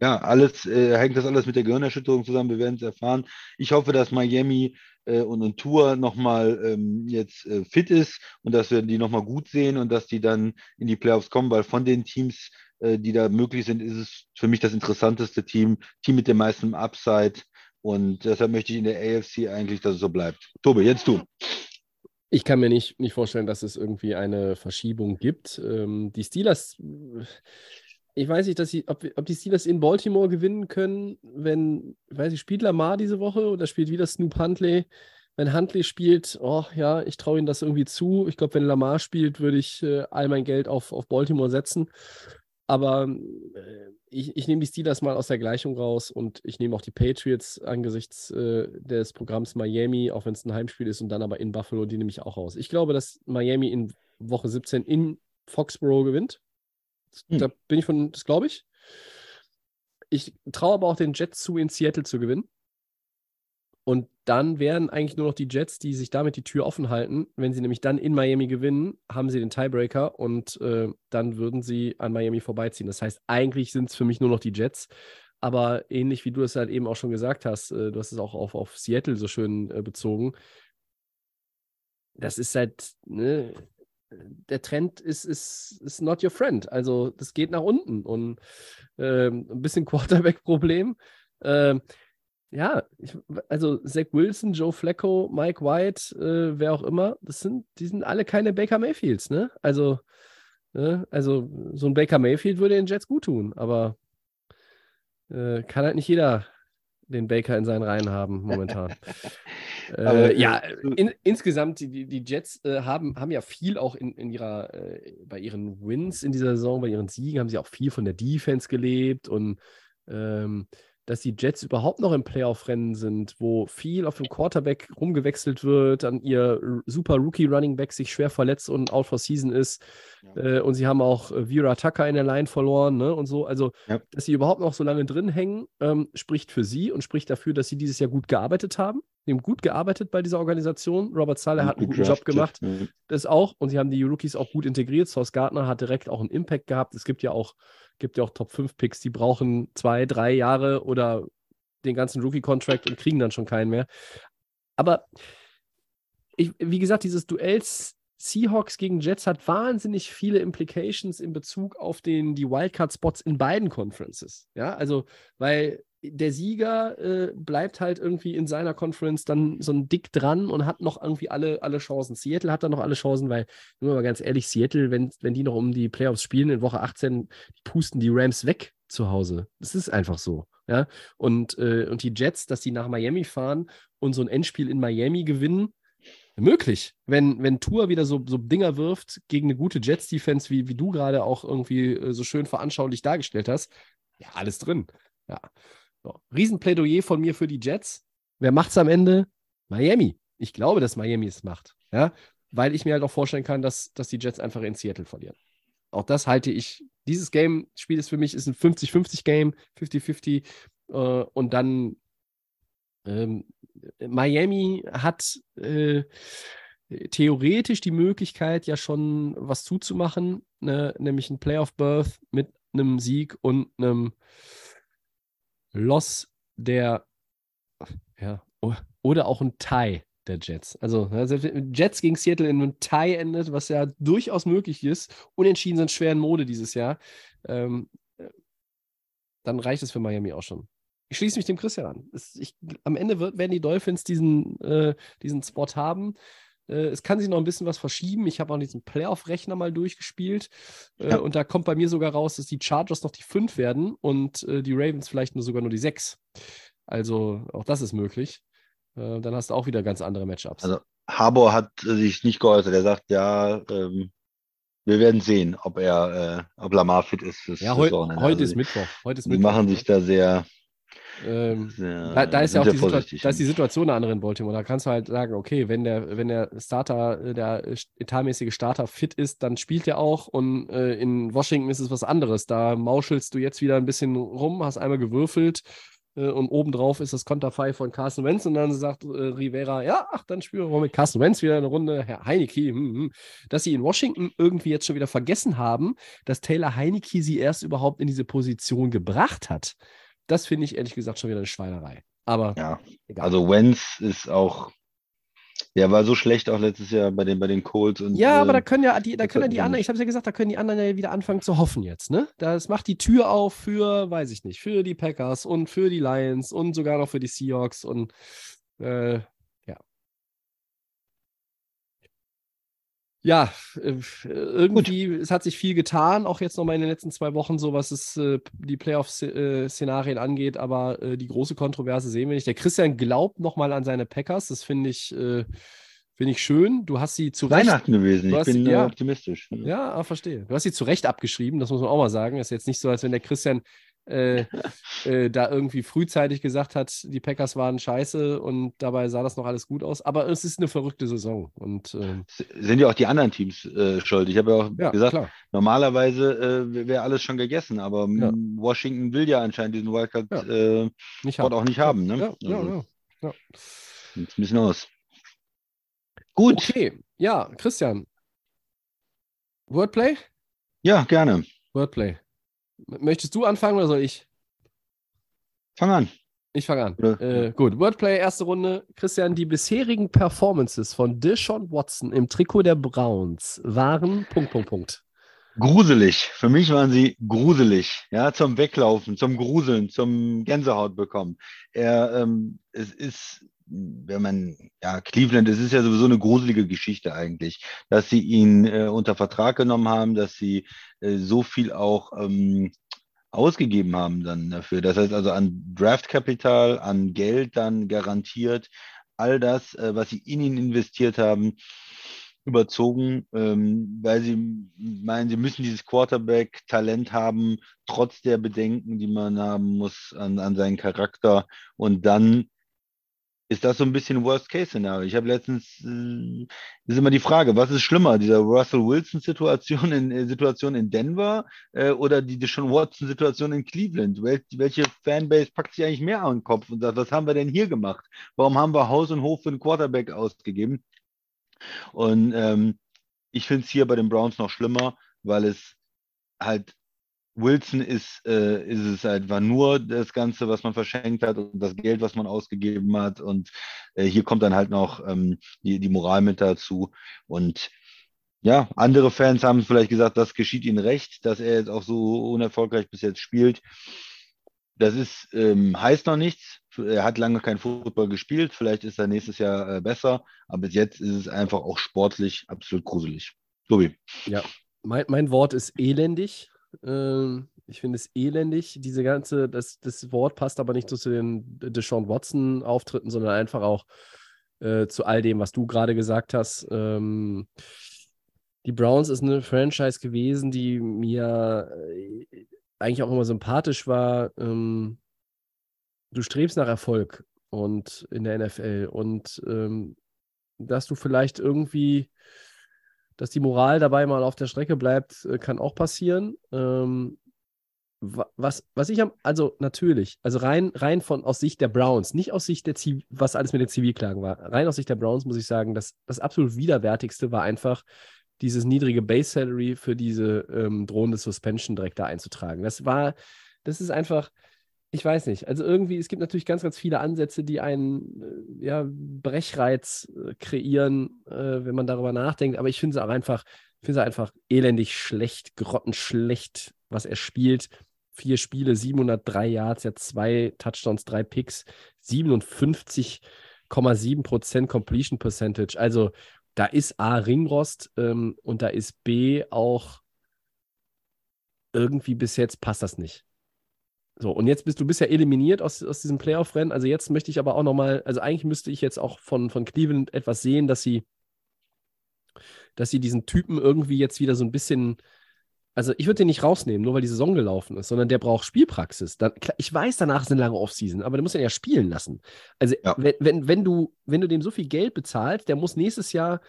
[SPEAKER 2] ja, alles, äh, hängt das alles mit der Gehirnerschütterung zusammen, wir werden es erfahren. Ich hoffe, dass Miami äh, und, und Tour nochmal ähm, jetzt äh, fit ist und dass wir die nochmal gut sehen und dass die dann in die Playoffs kommen, weil von den Teams, äh, die da möglich sind, ist es für mich das interessanteste Team, Team mit dem meisten Upside. Und deshalb möchte ich in der AFC eigentlich, dass es so bleibt. Tobi, jetzt du.
[SPEAKER 1] Ich kann mir nicht, nicht vorstellen, dass es irgendwie eine Verschiebung gibt. Ähm, die Steelers, ich weiß nicht, dass sie, ob, ob die Steelers in Baltimore gewinnen können, wenn, weiß ich, spielt Lamar diese Woche oder spielt wieder Snoop Huntley? Wenn Huntley spielt, oh ja, ich traue ihnen das irgendwie zu. Ich glaube, wenn Lamar spielt, würde ich äh, all mein Geld auf, auf Baltimore setzen. Aber äh, ich, ich nehme die Steelers mal aus der Gleichung raus und ich nehme auch die Patriots angesichts äh, des Programms Miami, auch wenn es ein Heimspiel ist und dann aber in Buffalo, die nehme ich auch raus. Ich glaube, dass Miami in Woche 17 in Foxborough gewinnt.
[SPEAKER 2] Hm.
[SPEAKER 1] Da bin ich von, das glaube ich. Ich traue aber auch den Jets zu, in Seattle zu gewinnen. Und dann wären eigentlich nur noch die Jets, die sich damit die Tür offen halten. Wenn sie nämlich dann in Miami gewinnen, haben sie den Tiebreaker und äh, dann würden sie an Miami vorbeiziehen. Das heißt, eigentlich sind es für mich nur noch die Jets. Aber ähnlich wie du es halt eben auch schon gesagt hast, äh, du hast es auch auf, auf Seattle so schön äh, bezogen. Das ist halt, ne, der Trend ist, ist, ist not your friend. Also das geht nach unten und ähm, ein bisschen Quarterback-Problem. Ähm, ja, ich, also Zach Wilson, Joe Flacco, Mike White, äh, wer auch immer, das sind, die sind alle keine Baker Mayfields, ne? Also Ne? Also so ein Baker Mayfield würde den Jets gut tun, aber äh, kann halt nicht jeder den Baker in seinen Reihen haben momentan.
[SPEAKER 2] Aber,
[SPEAKER 1] äh, ja,
[SPEAKER 2] äh,
[SPEAKER 1] in, insgesamt, die, die Jets äh, haben, haben ja viel auch in, in ihrer, äh, bei ihren Wins in dieser Saison, bei ihren Siegen, haben sie auch viel von der Defense gelebt und ähm, dass die Jets überhaupt noch im Playoff-Rennen sind, wo viel auf dem Quarterback rumgewechselt wird, dann ihr super Rookie-Running Back sich schwer verletzt und out for season ist. Äh, und sie haben auch äh, Vera Tucker in der Line verloren, ne? Und so. Also,
[SPEAKER 2] Ja.
[SPEAKER 1] dass sie überhaupt noch so lange drin hängen, ähm, spricht für sie und spricht dafür, dass sie dieses Jahr gut gearbeitet haben. Sie haben gut gearbeitet bei dieser Organisation. Robert Sala hat einen guten Job gemacht
[SPEAKER 2] Ja.
[SPEAKER 1] das auch. Und sie haben die Rookies auch gut integriert. Sauce Gardner hat direkt auch einen Impact gehabt. Es gibt ja auch, gibt ja auch Top 5 Picks, die brauchen zwei, drei Jahre oder den ganzen Rookie-Contract und kriegen dann schon keinen mehr. Aber ich, wie gesagt, dieses Duell Seahawks gegen Jets hat wahnsinnig viele Implications in Bezug auf den, die Wildcard-Spots in beiden Conferences. Ja, also, weil der Sieger äh, bleibt halt irgendwie in seiner Conference dann so ein Dick dran und hat noch irgendwie alle, alle Chancen. Seattle hat da noch alle Chancen, weil, nur mal ganz ehrlich, Seattle, wenn, wenn die noch um die Playoffs spielen in Woche 18, die pusten die Rams weg zu Hause. Das ist einfach so. Ja, und, äh, und die Jets, dass die nach Miami fahren und so ein Endspiel in Miami gewinnen, möglich. Wenn, wenn Tour wieder so, so Dinger wirft gegen eine gute Jets-Defense, wie, wie du gerade auch irgendwie äh, so schön veranschaulich dargestellt hast, ja, alles drin. Ja. So. Riesenplädoyer von mir für die Jets. Wer macht's am Ende? Miami. Ich glaube, dass Miami es macht. Ja, weil ich mir halt auch vorstellen kann, dass, dass die Jets einfach in Seattle verlieren. Auch das halte ich. Dieses Game, Spiel ist für mich ist ein 50-50-Game, 50-50. Äh, und dann ähm, Miami hat äh, theoretisch die Möglichkeit, ja schon was zuzumachen, ne? nämlich ein Playoff Berth mit einem Sieg und einem Loss der, ja, oder auch ein Tie der Jets. Also, selbst wenn Jets gegen Seattle in einem Tie endet, was ja durchaus möglich ist. Unentschieden sind schwer in Mode dieses Jahr. Ähm, äh, dann reicht es für Miami auch schon. Ich schließe mich dem Christian an. Es, ich, am Ende wird, werden die Dolphins diesen, äh, diesen Spot haben. Äh, es kann sich noch ein bisschen was verschieben. Ich habe auch diesen Playoff-Rechner mal durchgespielt. Äh,
[SPEAKER 2] Ja.
[SPEAKER 1] Und da kommt bei mir sogar raus, dass die Chargers noch die 5 werden und äh, die Ravens vielleicht nur sogar nur die 6. Also auch das ist möglich. Dann hast du auch wieder ganz andere Matchups.
[SPEAKER 2] Also Harbour hat sich nicht geäußert. Er sagt, ja, ähm, wir werden sehen, ob er, äh, ob Lamar fit ist
[SPEAKER 1] ja, heu heute
[SPEAKER 2] Also
[SPEAKER 1] ist
[SPEAKER 2] die-
[SPEAKER 1] Mittwoch. Heute ist
[SPEAKER 2] Die
[SPEAKER 1] Mittwoch.
[SPEAKER 2] machen sich da sehr,
[SPEAKER 1] ähm,
[SPEAKER 2] sehr
[SPEAKER 1] Da, da ist ja auch die, Situa da ist die Situation eine andere in Baltimore. Da kannst du halt sagen, okay, wenn der, wenn der Starter, äh, der etatmäßige Starter fit ist, dann spielt er auch. Und äh, in Washington ist es was anderes. Da mauschelst du jetzt wieder ein bisschen rum, hast einmal gewürfelt äh, und obendrauf ist das Konterfei von Carson Wentz und dann sagt äh, Rivera, ja, ach, dann spielen wir mit Carson Wentz wieder eine Runde. Herr Heineke, hm, hm. dass sie in Washington irgendwie jetzt schon wieder vergessen haben, dass Taylor Heineke sie erst überhaupt in diese Position gebracht hat. Das finde ich ehrlich gesagt schon wieder eine Schweinerei. Aber
[SPEAKER 2] Ja,
[SPEAKER 1] egal.
[SPEAKER 2] also Wenz ist auch, der war so schlecht auch letztes Jahr bei den, bei den Colts. Und,
[SPEAKER 1] ja, aber da
[SPEAKER 2] äh,
[SPEAKER 1] können ja die, da können ja die anderen, ich habe ja gesagt, da können die anderen ja wieder anfangen zu hoffen jetzt, ne? Das macht die Tür auf für, weiß ich nicht, für die Packers und für die Lions und sogar noch für die Seahawks und äh, ja. Äh, irgendwie, es hat sich viel getan, auch jetzt nochmal in den letzten zwei Wochen, so was es äh, die Playoff-Szenarien angeht, aber äh, die große Kontroverse sehen wir nicht. Der Christian glaubt nochmal an seine Packers, das finde ich, äh, finde ich schön. Du hast sie zu Recht
[SPEAKER 2] Weihnachten gewesen.
[SPEAKER 1] Du
[SPEAKER 2] Ich bin
[SPEAKER 1] ja.
[SPEAKER 2] äh, optimistisch.
[SPEAKER 1] ja, ah, verstehe. Du hast sie zu Recht abgeschrieben, das muss man auch mal sagen. Ist jetzt nicht so, als wenn der Christian äh, äh, da irgendwie frühzeitig gesagt hat, die Packers waren scheiße und dabei sah das noch alles gut aus. Aber es ist eine verrückte Saison. Und ähm,
[SPEAKER 2] Sind ja auch die anderen Teams äh, schuld. Ich habe ja auch
[SPEAKER 1] ja,
[SPEAKER 2] gesagt,
[SPEAKER 1] klar.
[SPEAKER 2] normalerweise äh, wäre alles schon gegessen, aber
[SPEAKER 1] Ja.
[SPEAKER 2] Washington will ja anscheinend diesen
[SPEAKER 1] Ja.
[SPEAKER 2] Wildcard-Spot äh,
[SPEAKER 1] Nicht
[SPEAKER 2] auch nicht haben. Ne?
[SPEAKER 1] Ja, ja,
[SPEAKER 2] Also,
[SPEAKER 1] ja. ja.
[SPEAKER 2] ein bisschen aus. Gut,
[SPEAKER 1] Okay, ja, Christian. Wordplay?
[SPEAKER 2] ja, gerne.
[SPEAKER 1] Wordplay. Möchtest du anfangen oder soll ich?
[SPEAKER 2] Fang an.
[SPEAKER 1] Ich fange an. Äh, gut, Wordplay, erste Runde. Christian, die bisherigen Performances von Deshaun Watson im Trikot der Browns waren Punkt, Punkt, Punkt.
[SPEAKER 2] Gruselig. Für mich waren sie gruselig. Ja, zum Weglaufen, zum Gruseln, zum Gänsehaut bekommen. Er, ähm, es ist wenn man, ja, Cleveland, es ist ja sowieso eine gruselige Geschichte eigentlich, dass sie ihn äh, unter Vertrag genommen haben, dass sie äh, so viel auch ähm, ausgegeben haben dann dafür. Das heißt also an Draftkapital, an Geld dann garantiert, all das, äh, was sie in ihn investiert haben, überzogen, ähm, weil sie meinen, sie müssen dieses Quarterback-Talent haben, trotz der Bedenken, die man haben muss an, an seinen Charakter. Und dann ist das so ein bisschen Worst-Case-Szenario. Ich habe letztens, äh, ist immer die Frage, was ist schlimmer, dieser Russell Wilson-Situation in, äh, Situation in Denver äh, oder die Deshaun Watson-Situation in Cleveland? Wel welche Fanbase packt sich eigentlich mehr an den Kopf und sagt, was haben wir denn hier gemacht? Warum haben wir Haus und Hof für einen Quarterback ausgegeben? Und ähm, ich finde es hier bei den Browns noch schlimmer, weil es halt Wilson ist, äh, ist es einfach nur das Ganze, was man verschenkt hat und das Geld, was man ausgegeben hat. Und äh, hier kommt dann halt noch ähm, die, die Moral mit dazu. Und ja, andere Fans haben vielleicht gesagt, das geschieht ihnen recht, dass er jetzt auch so unerfolgreich bis jetzt spielt. Das ist, ähm, heißt noch nichts. Er hat lange kein Football gespielt. Vielleicht ist er nächstes Jahr äh, besser. Aber bis jetzt ist es einfach auch sportlich absolut gruselig. Tobi.
[SPEAKER 1] Ja, mein, mein Wort ist elendig. Ähm, ich finde es elendig. Diese ganze, das, das Wort passt aber nicht so zu den Deshaun Watson-Auftritten, sondern einfach auch äh, zu all dem, was du gerade gesagt hast. Ähm, die Browns ist eine Franchise gewesen, die mir äh, eigentlich auch immer sympathisch war. Ähm, du strebst nach Erfolg und in der NFL und ähm, dass du vielleicht irgendwie dass die Moral dabei mal auf der Strecke bleibt, äh, kann auch passieren. Ähm, was, was ich am, also natürlich, also rein, rein von aus Sicht der Browns, nicht aus Sicht der Ziv was alles mit den Zivilklagen war, rein aus Sicht der Browns muss ich sagen, dass das absolut widerwärtigste war einfach dieses niedrige Base Salary für diese ähm, drohende Suspension direkt da einzutragen. Das war, das ist einfach, ich weiß nicht. Also irgendwie, es gibt natürlich ganz, ganz viele Ansätze, die einen äh, ja, Brechreiz äh, kreieren, äh, wenn man darüber nachdenkt. Aber ich finde es auch einfach, finde es einfach elendig schlecht, grottenschlecht, was er spielt. Vier Spiele, 703 Yards, ja zwei Touchdowns, drei Picks, 57,7% Completion Percentage. Also da ist A Ringrost ähm, und da ist B auch irgendwie bis jetzt passt das nicht. So, und jetzt bist du bist ja eliminiert aus, aus diesem Playoff-Rennen. Also jetzt möchte ich aber auch nochmal, also eigentlich müsste ich jetzt auch von, von Cleveland etwas sehen, dass sie, dass sie diesen Typen irgendwie jetzt wieder so ein bisschen, also ich würde den nicht rausnehmen, nur weil die Saison gelaufen ist, sondern der braucht Spielpraxis. Dann, ich weiß, danach ist eine lange Offseason, aber der muss ihn ja spielen lassen. Also ja. wenn, wenn, wenn, du, wenn du dem so viel Geld bezahlst, der muss nächstes Jahr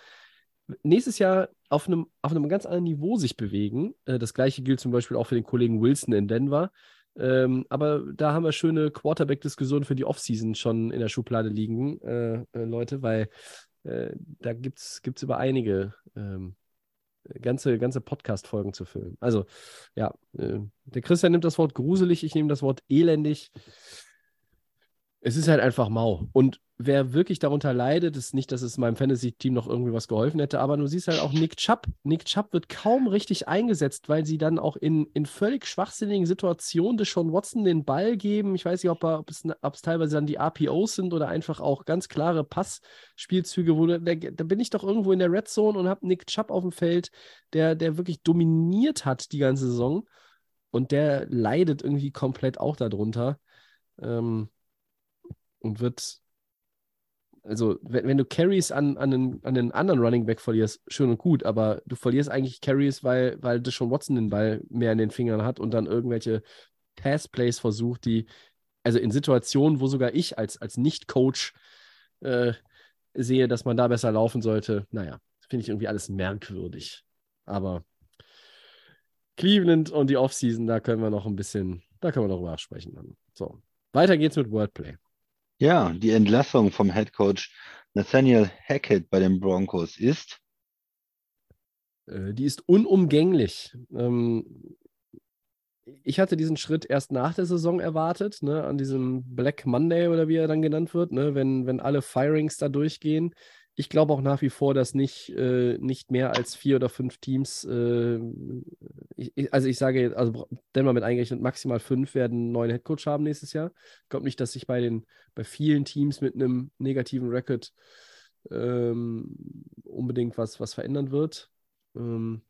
[SPEAKER 1] nächstes Jahr auf einem, auf einem ganz anderen Niveau sich bewegen. Äh, das gleiche gilt zum Beispiel auch für den Kollegen Wilson in Denver. Ähm, aber da haben wir schöne Quarterback-Diskussionen für die Offseason schon in der Schublade liegen, äh, äh, Leute, weil äh, da gibt es über einige ähm, ganze, ganze Podcast-Folgen zu füllen. Also, ja, äh, der Christian nimmt das Wort gruselig, ich nehme das Wort elendig. Es ist halt einfach mau. Und wer wirklich darunter leidet, ist nicht, dass es meinem Fantasy-Team noch irgendwie was geholfen hätte, aber du siehst halt auch Nick Chubb. Nick Chubb wird kaum richtig eingesetzt, weil sie dann auch in, in völlig schwachsinnigen Situationen des Sean Watson den Ball geben. Ich weiß nicht, ob, ob, es, ob es teilweise dann die RPOs sind oder einfach auch ganz klare Passspielzüge, wo da, da bin ich doch irgendwo in der Red Zone und habe Nick Chubb auf dem Feld, der, der wirklich dominiert hat die ganze Saison und der leidet irgendwie komplett auch darunter. Ähm, und wird also, wenn, wenn du Carries an, an, einen, an einen anderen Running Back verlierst, schön und gut, aber du verlierst eigentlich Carries, weil, weil Deshaun Watson den Ball mehr in den Fingern hat und dann irgendwelche Pass-Plays versucht, die, also in Situationen, wo sogar ich als, als Nicht-Coach äh, sehe, dass man da besser laufen sollte, naja, finde ich irgendwie alles merkwürdig. Aber Cleveland und die Offseason, da können wir noch ein bisschen, da können wir noch drüber sprechen. So, weiter geht's mit Wordplay.
[SPEAKER 2] Ja, die Entlassung vom Head Coach Nathaniel Hackett bei den Broncos ist?
[SPEAKER 1] Äh, die ist unumgänglich. Ähm, ich hatte diesen Schritt erst nach der Saison erwartet, ne, an diesem Black Monday oder wie er dann genannt wird, ne, wenn, wenn alle Firings da durchgehen. Ich glaube auch nach wie vor, dass nicht, äh, nicht mehr als vier oder fünf Teams, äh, ich, also ich sage, also Denver mit eingerechnet, maximal fünf werden einen neuen Headcoach haben nächstes Jahr. Ich glaube nicht, dass sich bei den, bei vielen Teams mit einem negativen Record ähm, unbedingt was, was verändern wird. Ähm,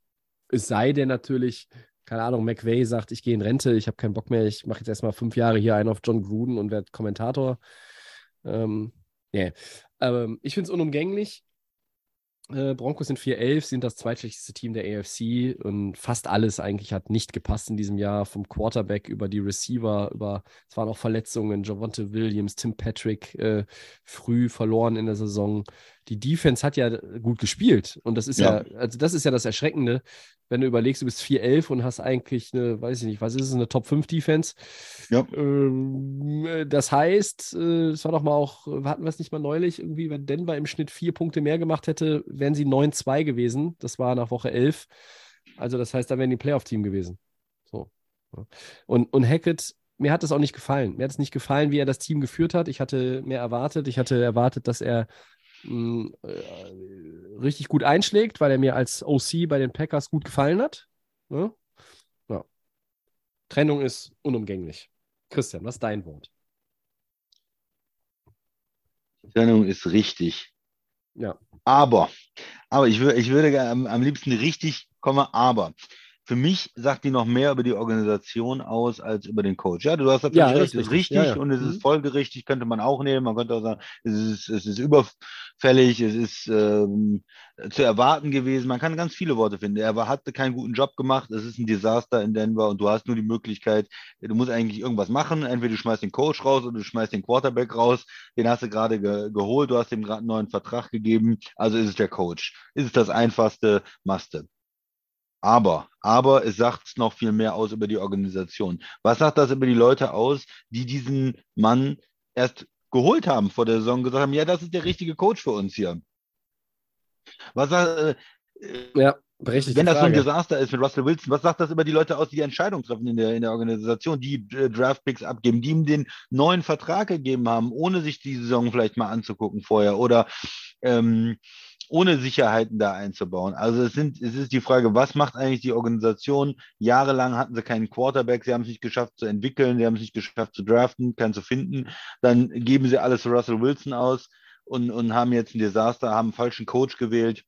[SPEAKER 1] es sei denn natürlich, keine Ahnung, McVay sagt, ich gehe in Rente, ich habe keinen Bock mehr, ich mache jetzt erstmal fünf Jahre hier einen auf John Gruden und werde Kommentator. Ähm, yeah. Ähm, ich finde es unumgänglich. Äh, Broncos sind 4-11, sind das zweitschlechteste Team der AFC und fast alles eigentlich hat nicht gepasst in diesem Jahr. Vom Quarterback über die Receiver, über, es waren auch Verletzungen, Javonte Williams, Tim Patrick äh, früh verloren in der Saison. Die Defense hat ja gut gespielt und das ist ja, ja also das ist ja das Erschreckende wenn du überlegst, du bist 4-11 und hast eigentlich eine, weiß ich nicht, was ist es, eine Top-5-Defense. Ja. Ähm, äh, das heißt, äh, es war doch mal auch, hatten wir es nicht mal neulich, irgendwie, wenn Denver im Schnitt vier Punkte mehr gemacht hätte, wären sie 9-2 gewesen. Das war nach Woche 11. Also das heißt, da wären die Playoff-Team gewesen. So. Und, und Hackett, mir hat es auch nicht gefallen. Mir hat es nicht gefallen, wie er das Team geführt hat. Ich hatte mehr erwartet. Ich hatte erwartet, dass er mh, äh, richtig gut einschlägt, weil er mir als OC bei den Packers gut gefallen hat. Ne? Ja. Trennung ist unumgänglich. Christian, was ist dein Wort?
[SPEAKER 2] Trennung ist richtig.
[SPEAKER 1] Ja.
[SPEAKER 2] Aber, aber ich, würde, ich würde am, am liebsten richtig, komme, aber für mich sagt die noch mehr über die Organisation aus als über den Coach. Ja, du hast natürlich ja, recht, es ist richtig ja, ja. und es ist mhm. folgerichtig, könnte man auch nehmen. Man könnte auch sagen, es ist, es ist überfällig, es ist ähm, zu erwarten gewesen. Man kann ganz viele Worte finden. Er war, hatte keinen guten Job gemacht, es ist ein Desaster in Denver und du hast nur die Möglichkeit, du musst eigentlich irgendwas machen. Entweder du schmeißt den Coach raus oder du schmeißt den Quarterback raus. Den hast du gerade ge geholt, du hast ihm gerade einen neuen Vertrag gegeben. Also ist es der Coach. Ist es das einfachste, Maste. Aber, aber es sagt noch viel mehr aus über die Organisation. Was sagt das über die Leute aus, die diesen Mann erst geholt haben vor der Saison, gesagt haben, ja, das ist der richtige Coach für uns hier. Was sagt,
[SPEAKER 1] äh, ja,
[SPEAKER 2] wenn das so ein Desaster ist mit Russell Wilson, was sagt das über die Leute aus, die die Entscheidung treffen in der, in der Organisation, die äh, Draftpicks abgeben, die ihm den neuen Vertrag gegeben haben, ohne sich die Saison vielleicht mal anzugucken vorher oder ähm, ohne Sicherheiten da einzubauen. Also es, sind, es ist die Frage, was macht eigentlich die Organisation? Jahrelang hatten sie keinen Quarterback, sie haben es nicht geschafft zu entwickeln, sie haben es nicht geschafft zu draften, keinen zu finden. Dann geben sie alles Russell Wilson aus und, und haben jetzt ein Desaster, haben einen falschen Coach gewählt.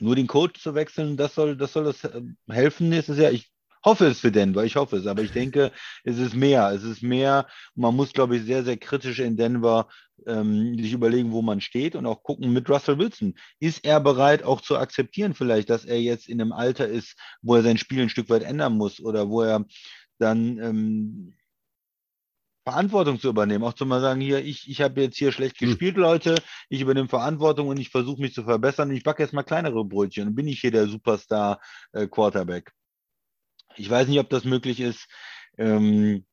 [SPEAKER 2] Nur den Coach zu wechseln, das soll das, soll das äh, helfen nächstes Jahr. Ich hoffe es für Denver, ich hoffe es, aber ich denke, es ist mehr. Es ist mehr. Man muss, glaube ich, sehr, sehr kritisch in Denver ähm, sich überlegen, wo man steht und auch gucken mit Russell Wilson. Ist er bereit, auch zu akzeptieren, vielleicht, dass er jetzt in einem Alter ist, wo er sein Spiel ein Stück weit ändern muss oder wo er dann ähm, Verantwortung zu übernehmen, auch zu mal sagen, hier, ich, ich habe jetzt hier schlecht hm. gespielt. Leute, ich übernehme Verantwortung und ich versuche mich zu verbessern. Ich backe jetzt mal kleinere Brötchen und bin ich hier der Superstar äh, Quarterback. Ich weiß nicht, ob das möglich ist. Ähm,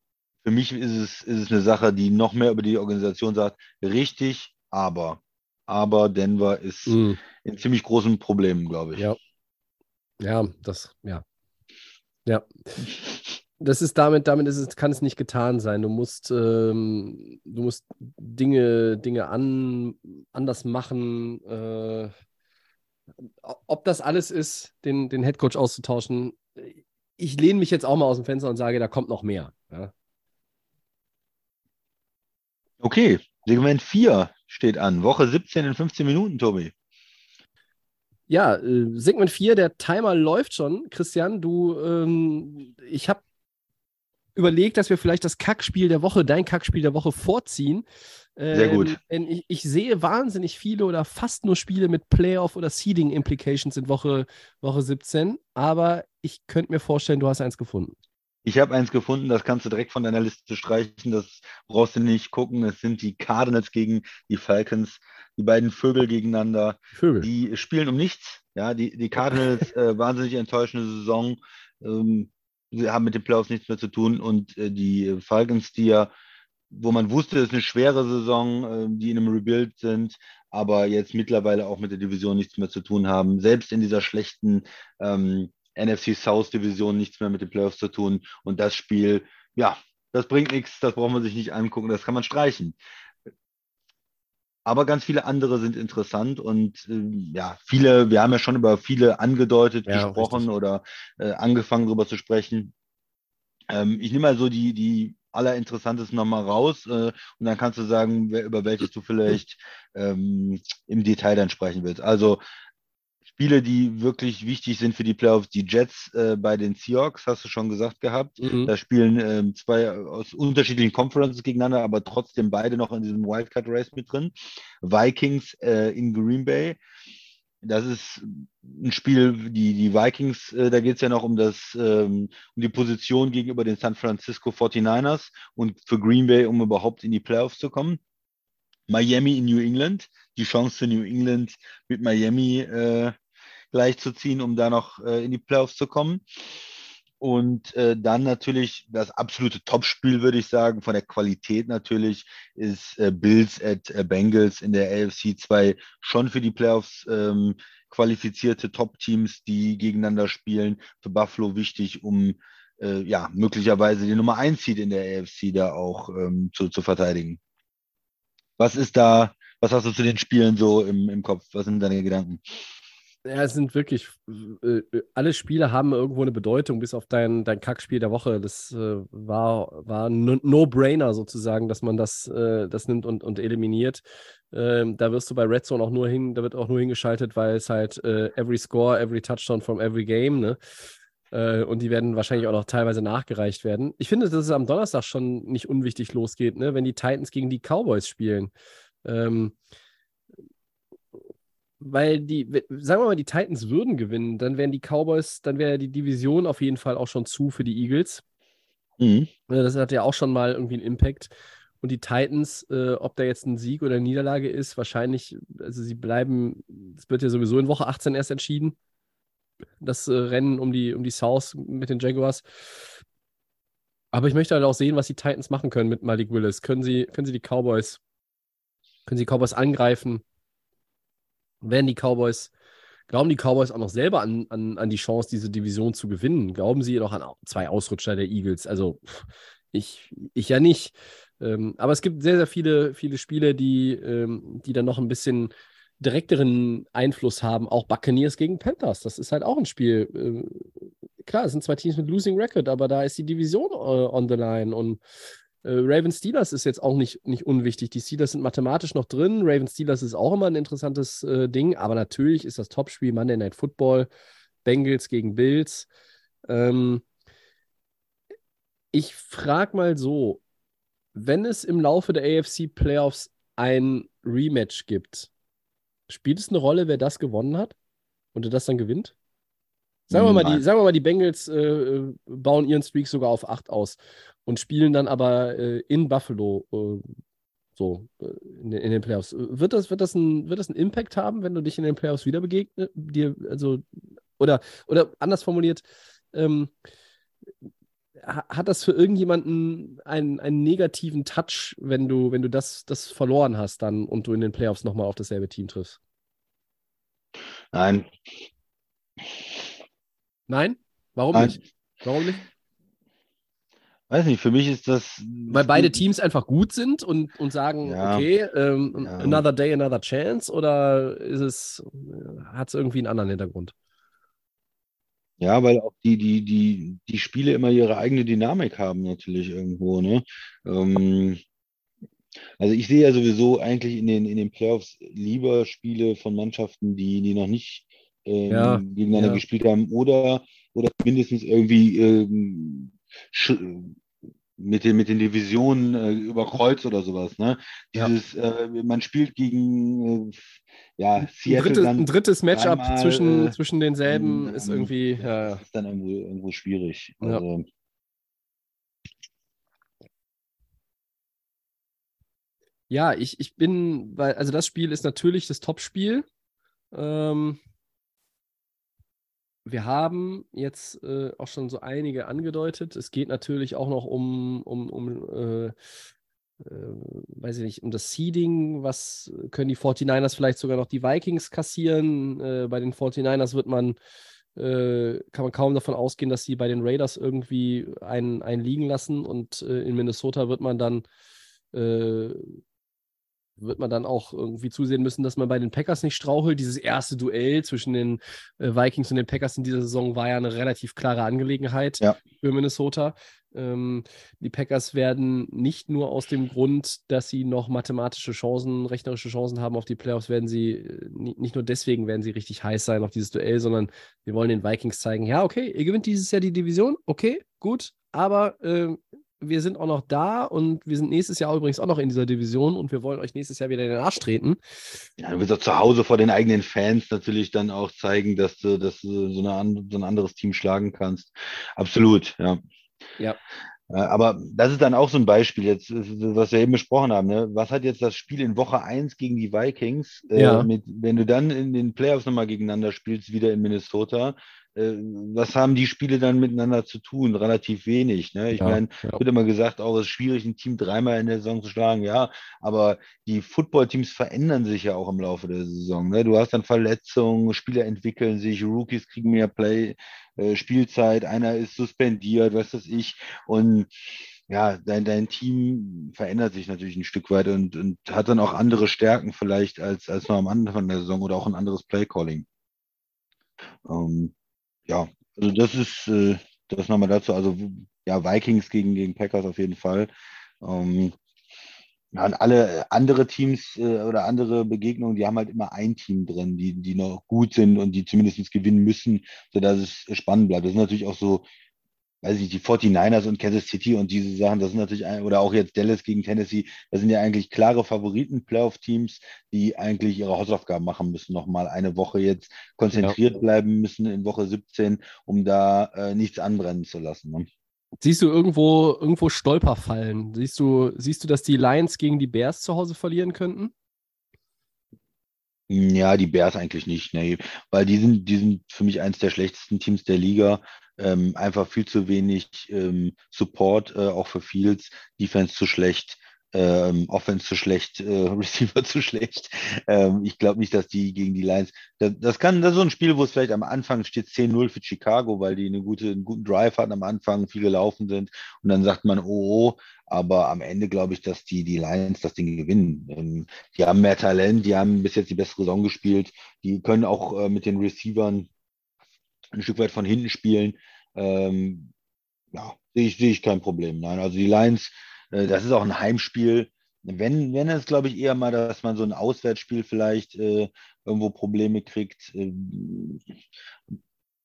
[SPEAKER 2] für mich ist es, ist es eine Sache, die noch mehr über die Organisation sagt, richtig, aber. Aber Denver ist mhm. in ziemlich großen Problemen, glaube ich.
[SPEAKER 1] Ja. Ja, das, ja. Ja. Das ist damit, damit ist es, kann es nicht getan sein. Du musst, ähm, du musst Dinge, Dinge an, anders machen. Äh, ob das alles ist, den, den Headcoach auszutauschen, ich lehne mich jetzt auch mal aus dem Fenster und sage, da kommt noch mehr. Ja.
[SPEAKER 2] Okay, Segment 4 steht an. Woche 17 in 15 Minuten, Tobi.
[SPEAKER 1] Ja, äh, Segment 4, der Timer läuft schon. Christian, du, ähm, ich habe überlegt, dass wir vielleicht das Kackspiel der Woche, dein Kackspiel der Woche vorziehen.
[SPEAKER 2] Sehr gut. Ähm,
[SPEAKER 1] denn ich, ich, sehe wahnsinnig viele oder fast nur Spiele mit Playoff- oder Seeding-Implications in Woche, Woche 17. Aber ich könnte mir vorstellen, du hast eins gefunden.
[SPEAKER 2] Ich habe eins gefunden, das kannst du direkt von deiner Liste streichen. Das brauchst du nicht gucken. Es sind die Cardinals gegen die Falcons, die beiden Vögel gegeneinander. Vögel. Die spielen um nichts. Ja, die, die Cardinals, äh, wahnsinnig enttäuschende Saison. Ähm, sie haben mit den Playoffs nichts mehr zu tun. Und äh, die Falcons, die ja wo man wusste, es ist eine schwere Saison, ähm, die in einem Rebuild sind, aber jetzt mittlerweile auch mit der Division nichts mehr zu tun haben. Selbst in dieser schlechten ähm, NFC South Division nichts mehr mit den Playoffs zu tun. Und das Spiel, ja, das bringt nichts, das braucht man sich nicht angucken, das kann man streichen. aber ganz viele andere sind interessant und äh, ja, viele, wir haben ja schon über viele angedeutet
[SPEAKER 1] Ja,
[SPEAKER 2] gesprochen
[SPEAKER 1] richtig.
[SPEAKER 2] oder äh, angefangen darüber zu sprechen. Ähm, ich nehme mal so die, die allerinteressantesten nochmal raus äh, und dann kannst du sagen, wer, über welches du vielleicht ähm, im Detail dann sprechen willst. Also Spiele, die wirklich wichtig sind für die Playoffs, die Jets äh, bei den Seahawks, hast du schon gesagt gehabt.
[SPEAKER 1] Mhm.
[SPEAKER 2] Da spielen ähm, zwei aus unterschiedlichen Conferences gegeneinander, aber trotzdem beide noch in diesem Wildcard-Race mit drin. Vikings äh, in Green Bay. Das ist ein Spiel, die, die Vikings, äh, da geht es ja noch um, das, ähm, um die Position gegenüber den San Francisco 49ers und für Green Bay, um überhaupt in die Playoffs zu kommen. Miami in New England, die Chance für New England mit Miami äh, gleichzuziehen, um da noch äh, in die Playoffs zu kommen. Und äh, dann natürlich das absolute Topspiel, würde ich sagen, von der Qualität natürlich, ist äh, Bills at äh, Bengals in der AFC 2 schon für die Playoffs ähm, qualifizierte Top-Teams, die gegeneinander spielen. Für Buffalo wichtig, um äh, ja möglicherweise die Nummer 1 Seed in der AFC da auch ähm, zu, zu verteidigen. Was ist da, was hast du zu den Spielen so im, im Kopf? Was sind deine Gedanken?
[SPEAKER 1] Ja, es sind wirklich, äh, alle Spiele haben irgendwo eine Bedeutung, bis auf dein, dein Kackspiel der Woche. Das äh, war, war ein No-Brainer sozusagen, dass man das, äh, das nimmt und, und eliminiert. Ähm, da wirst du bei Red Zone auch nur hin, da wird auch nur hingeschaltet, weil es halt äh, every score, every touchdown from every game, ne? Äh, und die werden wahrscheinlich auch noch teilweise nachgereicht werden. Ich finde, dass es am Donnerstag schon nicht unwichtig losgeht, ne? wenn die Titans gegen die Cowboys spielen. Ähm, weil die, sagen wir mal, die Titans würden gewinnen, dann wären die Cowboys, dann wäre die Division auf jeden Fall auch schon zu für die Eagles.
[SPEAKER 2] Mhm.
[SPEAKER 1] Äh, Das hat ja auch schon mal irgendwie einen Impact. Und die Titans, äh, ob da jetzt ein Sieg oder eine Niederlage ist, wahrscheinlich, also sie bleiben, es wird ja sowieso in Woche 18 erst entschieden. Das äh, Rennen um die, um die South mit den Jaguars. Aber ich möchte halt auch sehen, was die Titans machen können mit Malik Willis. Können sie, können sie die Cowboys, können sie die Cowboys angreifen? Werden die Cowboys, glauben die Cowboys auch noch selber an, an, an die Chance, diese Division zu gewinnen? Glauben sie noch an zwei Ausrutscher der Eagles? Also ich, ich ja nicht. Ähm, aber es gibt sehr, sehr viele, viele Spiele, die, ähm, die dann noch ein bisschen direkteren Einfluss haben. Auch Buccaneers gegen Panthers. Das ist halt auch ein Spiel. Ähm, klar, es sind zwei Teams mit Losing Record, aber da ist die Division äh, on the line. Und äh, Ravens Steelers ist jetzt auch nicht, nicht unwichtig. Die Steelers sind mathematisch noch drin. Ravens Steelers ist auch immer ein interessantes äh, Ding. Aber natürlich ist das Topspiel Monday Night Football. Bengals gegen Bills. Ähm, ich frage mal so, wenn es im Laufe der AFC Playoffs ein Rematch gibt, spielt es eine Rolle, wer das gewonnen hat und der das dann gewinnt? Sagen wir mal, die, sagen wir mal, die Bengals äh, äh, bauen ihren Streak sogar auf 8 aus und spielen dann aber äh, in Buffalo äh, so äh, in, den- in den Playoffs. Wird das, wird, das ein, wird das einen Impact haben, wenn du dich in den Playoffs wieder begegnest? Dir, also, oder, oder anders formuliert, ähm, ha- hat das für irgendjemanden einen, einen negativen Touch, wenn du, wenn du das, das verloren hast dann und du in den Playoffs nochmal auf dasselbe Team triffst?
[SPEAKER 2] Nein,
[SPEAKER 1] Nein? Warum
[SPEAKER 2] Nein.
[SPEAKER 1] nicht? Warum nicht?
[SPEAKER 2] Weiß nicht, für mich ist das.
[SPEAKER 1] Weil beide Teams einfach gut sind und, und sagen,
[SPEAKER 2] Ja.
[SPEAKER 1] okay, ähm,
[SPEAKER 2] Ja.
[SPEAKER 1] another day, another chance, oder ist es, hat es irgendwie einen anderen Hintergrund?
[SPEAKER 2] Ja, weil auch die, die, die, die Spiele immer ihre eigene Dynamik haben, natürlich irgendwo, ne? Ähm, also ich sehe ja sowieso eigentlich in den, in den Playoffs lieber Spiele von Mannschaften, die, die noch nicht ähm,
[SPEAKER 1] Ja,
[SPEAKER 2] gegeneinander gespielt haben oder, oder mindestens irgendwie ähm, mit den, mit den Divisionen äh, überkreuzt oder sowas, ne?
[SPEAKER 1] Ja.
[SPEAKER 2] Dieses, äh, man spielt gegen äh, ja,
[SPEAKER 1] Ein
[SPEAKER 2] Seattle
[SPEAKER 1] drittes,
[SPEAKER 2] dann
[SPEAKER 1] ein drittes Matchup
[SPEAKER 2] dreimal,
[SPEAKER 1] zwischen,
[SPEAKER 2] äh,
[SPEAKER 1] zwischen denselben
[SPEAKER 2] ähm,
[SPEAKER 1] ist irgendwie, ja,
[SPEAKER 2] das ist dann irgendwo, irgendwo schwierig.
[SPEAKER 1] Ja.
[SPEAKER 2] Also,
[SPEAKER 1] Ja, ich, ich bin, weil, also das Spiel ist natürlich das Topspiel. Ähm, wir haben jetzt äh, auch schon so einige angedeutet. Es geht natürlich auch noch um, um, um äh, äh, weiß ich nicht, um das Seeding. Was können die 49ers vielleicht sogar noch die Vikings kassieren? Äh, bei den 49ers wird man, äh, kann man kaum davon ausgehen, dass sie bei den Raiders irgendwie einen, einen liegen lassen. Und äh, in Minnesota wird man dann wird man dann auch irgendwie zusehen müssen, dass man bei den Packers nicht strauchelt. Dieses erste Duell zwischen den äh, Vikings und den Packers in dieser Saison war ja eine relativ klare Angelegenheit
[SPEAKER 2] Ja.
[SPEAKER 1] für Minnesota. Ähm, die Packers werden nicht nur aus dem Grund, dass sie noch mathematische Chancen, rechnerische Chancen haben auf die Playoffs, werden sie, äh, ni- nicht nur deswegen werden sie richtig heiß sein auf dieses Duell, sondern wir wollen den Vikings zeigen, ja, okay, ihr gewinnt dieses Jahr die Division, okay, gut, aber ähm, wir sind auch noch da und wir sind nächstes Jahr übrigens auch noch in dieser Division und wir wollen euch nächstes Jahr wieder in den Arsch treten.
[SPEAKER 2] Ja, du willst auch zu Hause vor den eigenen Fans natürlich dann auch zeigen, dass du, dass du so, eine, so ein anderes Team schlagen kannst. Absolut, ja.
[SPEAKER 1] Ja.
[SPEAKER 2] Äh, Aber das ist dann auch so ein Beispiel, jetzt, äh, was wir eben besprochen haben. Ne? Was hat jetzt das Spiel in Woche 1 gegen die Vikings, äh,
[SPEAKER 1] Ja.
[SPEAKER 2] mit, wenn du dann in den Playoffs nochmal gegeneinander spielst, wieder in Minnesota, äh, was haben die Spiele dann miteinander zu tun? Relativ wenig. Ne? Ich
[SPEAKER 1] Ja,
[SPEAKER 2] meine,
[SPEAKER 1] ja.
[SPEAKER 2] wird immer gesagt, auch es ist schwierig, ein Team dreimal in der Saison zu schlagen. Ja, aber die Footballteams verändern sich ja auch im Laufe der Saison. Ne? Du hast dann Verletzungen, Spieler entwickeln sich, Rookies kriegen mehr Play, äh, Spielzeit, einer ist suspendiert, was weiß ich. Und ja, dein, dein Team verändert sich natürlich ein Stück weit und, und hat dann auch andere Stärken vielleicht als, als noch am Anfang der Saison oder auch ein anderes Playcalling. Ähm, ja, also das ist äh, das nochmal dazu. Also ja, Vikings gegen, gegen Packers auf jeden Fall. Ähm, ja, und alle andere Teams äh, oder andere Begegnungen, die haben halt immer ein Team drin, die, die noch gut sind und die zumindest gewinnen müssen, sodass es spannend bleibt. Das ist natürlich auch so, weiß ich nicht, die 49ers und Kansas City und diese Sachen, das sind natürlich, ein, oder auch jetzt Dallas gegen Tennessee, das sind ja eigentlich klare Favoriten, Playoff-Teams, die eigentlich ihre Hausaufgaben machen müssen, nochmal eine Woche jetzt konzentriert bleiben müssen in Woche 17, um da äh, nichts anbrennen zu lassen. Ne?
[SPEAKER 1] Siehst du irgendwo, irgendwo Stolperfallen? Siehst du, siehst du, dass die Lions gegen die Bears zu Hause verlieren könnten?
[SPEAKER 2] Ja, die Bears eigentlich nicht, nee, weil die sind, die sind für mich eines der schlechtesten Teams der Liga. Ähm, einfach viel zu wenig ähm, Support, äh, auch für Fields, Defense zu schlecht, ähm, Offense zu schlecht, äh, Receiver zu schlecht. Ähm, ich glaube nicht, dass die gegen die Lions. Das, das kann, das ist so ein Spiel, wo es vielleicht am Anfang steht 10-0 für Chicago, weil die eine gute, einen guten Drive hatten am Anfang, viel gelaufen sind und dann sagt man, oh, oh, aber am Ende glaube ich, dass die, die Lions das Ding gewinnen. Ähm, die haben mehr Talent, die haben bis jetzt die bessere Saison gespielt, die können auch äh, mit den Receivern ein Stück weit von hinten spielen. Ähm, ja, sehe ich, sehe ich kein Problem. Nein, also die Lions, äh, das ist auch ein Heimspiel. Wenn, wenn es, glaube ich, eher mal, dass man so ein Auswärtsspiel vielleicht äh, irgendwo Probleme kriegt, äh,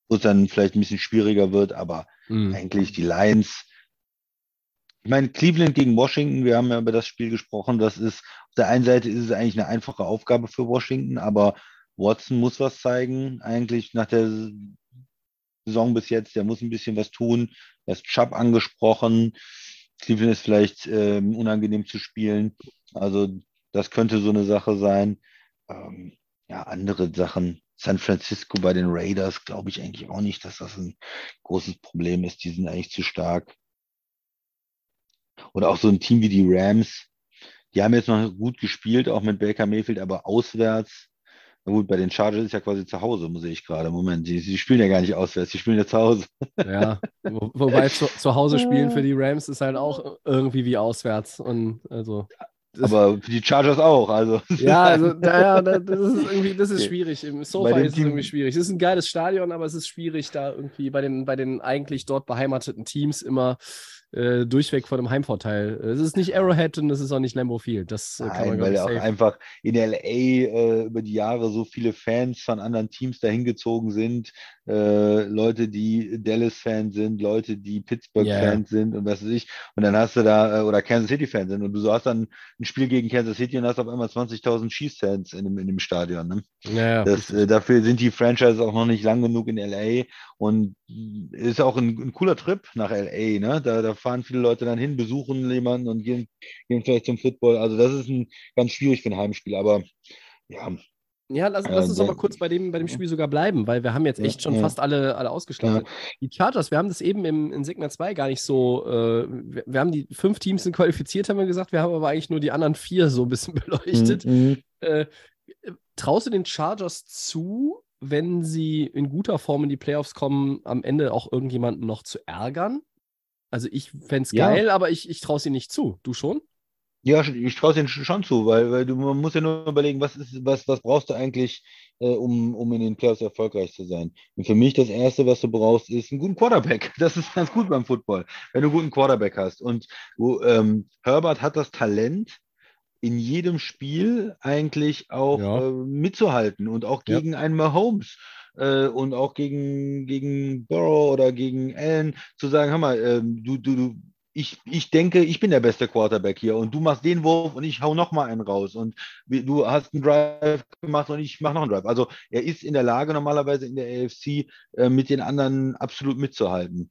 [SPEAKER 2] wo es dann vielleicht ein bisschen schwieriger wird, aber
[SPEAKER 1] Mhm.
[SPEAKER 2] eigentlich die Lions. Ich meine, Cleveland gegen Washington, wir haben ja über das Spiel gesprochen, das ist, auf der einen Seite ist es eigentlich eine einfache Aufgabe für Washington, aber Watson muss was zeigen, eigentlich nach der Saison bis jetzt, der muss ein bisschen was tun. Er ist Chubb angesprochen. Cleveland ist vielleicht ähm, unangenehm zu spielen. Also das könnte so eine Sache sein. Ähm, ja, andere Sachen. San Francisco bei den Raiders glaube ich eigentlich auch nicht, dass das ein großes Problem ist. Die sind eigentlich zu stark. Oder auch so ein Team wie die Rams. Die haben jetzt noch gut gespielt, auch mit Baker Mayfield, aber auswärts. Na gut, bei den Chargers ist ja quasi zu Hause, muss ich gerade. Moment, die, die spielen ja gar nicht auswärts, die spielen ja zu Hause.
[SPEAKER 1] Ja, wo, wobei zu, zu Hause spielen für die Rams ist halt auch irgendwie wie auswärts. Und also.
[SPEAKER 2] Aber für die Chargers auch. Also,
[SPEAKER 1] ja, also naja, das ist irgendwie, das ist schwierig. Im Sofa ist es
[SPEAKER 2] Team-
[SPEAKER 1] irgendwie schwierig. Es ist ein geiles Stadion, aber es ist schwierig, da irgendwie bei den, bei den eigentlich dort beheimateten Teams immer äh, durchweg von einem Heimvorteil. Es ist nicht Arrowhead und es ist auch nicht Lambeau Field. Das äh, kann man
[SPEAKER 2] Nein,
[SPEAKER 1] glaub
[SPEAKER 2] weil auch einfach in LA äh, über die Jahre so viele Fans von anderen Teams dahin gezogen sind. Äh, Leute, die Dallas-Fans sind, Leute, die Pittsburgh-Fans sind und was weiß ich. Und dann hast du da, äh, oder Kansas City-Fans sind. Und du so hast dann ein Spiel gegen Kansas City und hast auf einmal 20.000 Chiefs-Fans in dem, in dem Stadion. Ne?
[SPEAKER 1] Ja,
[SPEAKER 2] Das, äh, dafür sind die Franchises auch noch nicht lang genug in LA und ist auch ein, ein cooler Trip nach LA. Ne? Da, da fahren viele Leute dann hin, besuchen jemanden und gehen, gehen vielleicht zum Football. Also das ist ein, ganz schwierig für ein Heimspiel, aber ja,
[SPEAKER 1] Ja, lass, lass uns
[SPEAKER 2] Äh,
[SPEAKER 1] doch mal kurz bei dem, bei dem Spiel sogar bleiben, weil wir haben jetzt
[SPEAKER 2] Ja,
[SPEAKER 1] echt schon
[SPEAKER 2] ja.
[SPEAKER 1] fast alle, alle ausgeschlossen. Die Chargers, wir haben das eben im, in Segment 2 gar nicht so, äh, wir, wir haben die fünf Teams sind qualifiziert, haben wir gesagt, wir haben aber eigentlich nur die anderen vier so ein bisschen beleuchtet.
[SPEAKER 2] Mhm.
[SPEAKER 1] Äh, traust du den Chargers zu, wenn sie in guter Form in die Playoffs kommen, am Ende auch irgendjemanden noch zu ärgern? Also ich fände es
[SPEAKER 2] Ja.
[SPEAKER 1] geil, aber ich, ich traue sie nicht zu. Du schon?
[SPEAKER 2] Ja, ich traue es ihnen schon zu, weil, weil du man muss ja nur überlegen, was ist, was, was brauchst du eigentlich, äh, um, um in den Playoffs erfolgreich zu sein. Und für mich das Erste, was du brauchst, ist einen guten Quarterback. Das ist ganz gut beim Football, wenn du einen guten Quarterback hast. Und ähm, Herbert hat das Talent, in jedem Spiel eigentlich auch
[SPEAKER 1] Ja.
[SPEAKER 2] äh, mitzuhalten und auch
[SPEAKER 1] Ja.
[SPEAKER 2] gegen einen Mahomes äh, und auch gegen, gegen Burrow oder gegen Allen zu sagen, hör mal, ähm, du, du, du, ich, ich denke, ich bin der beste Quarterback hier und du machst den Wurf und ich hau noch mal einen raus und du hast einen Drive gemacht und ich mache noch einen Drive. Also er ist in der Lage, normalerweise in der AFC äh, mit den anderen absolut mitzuhalten.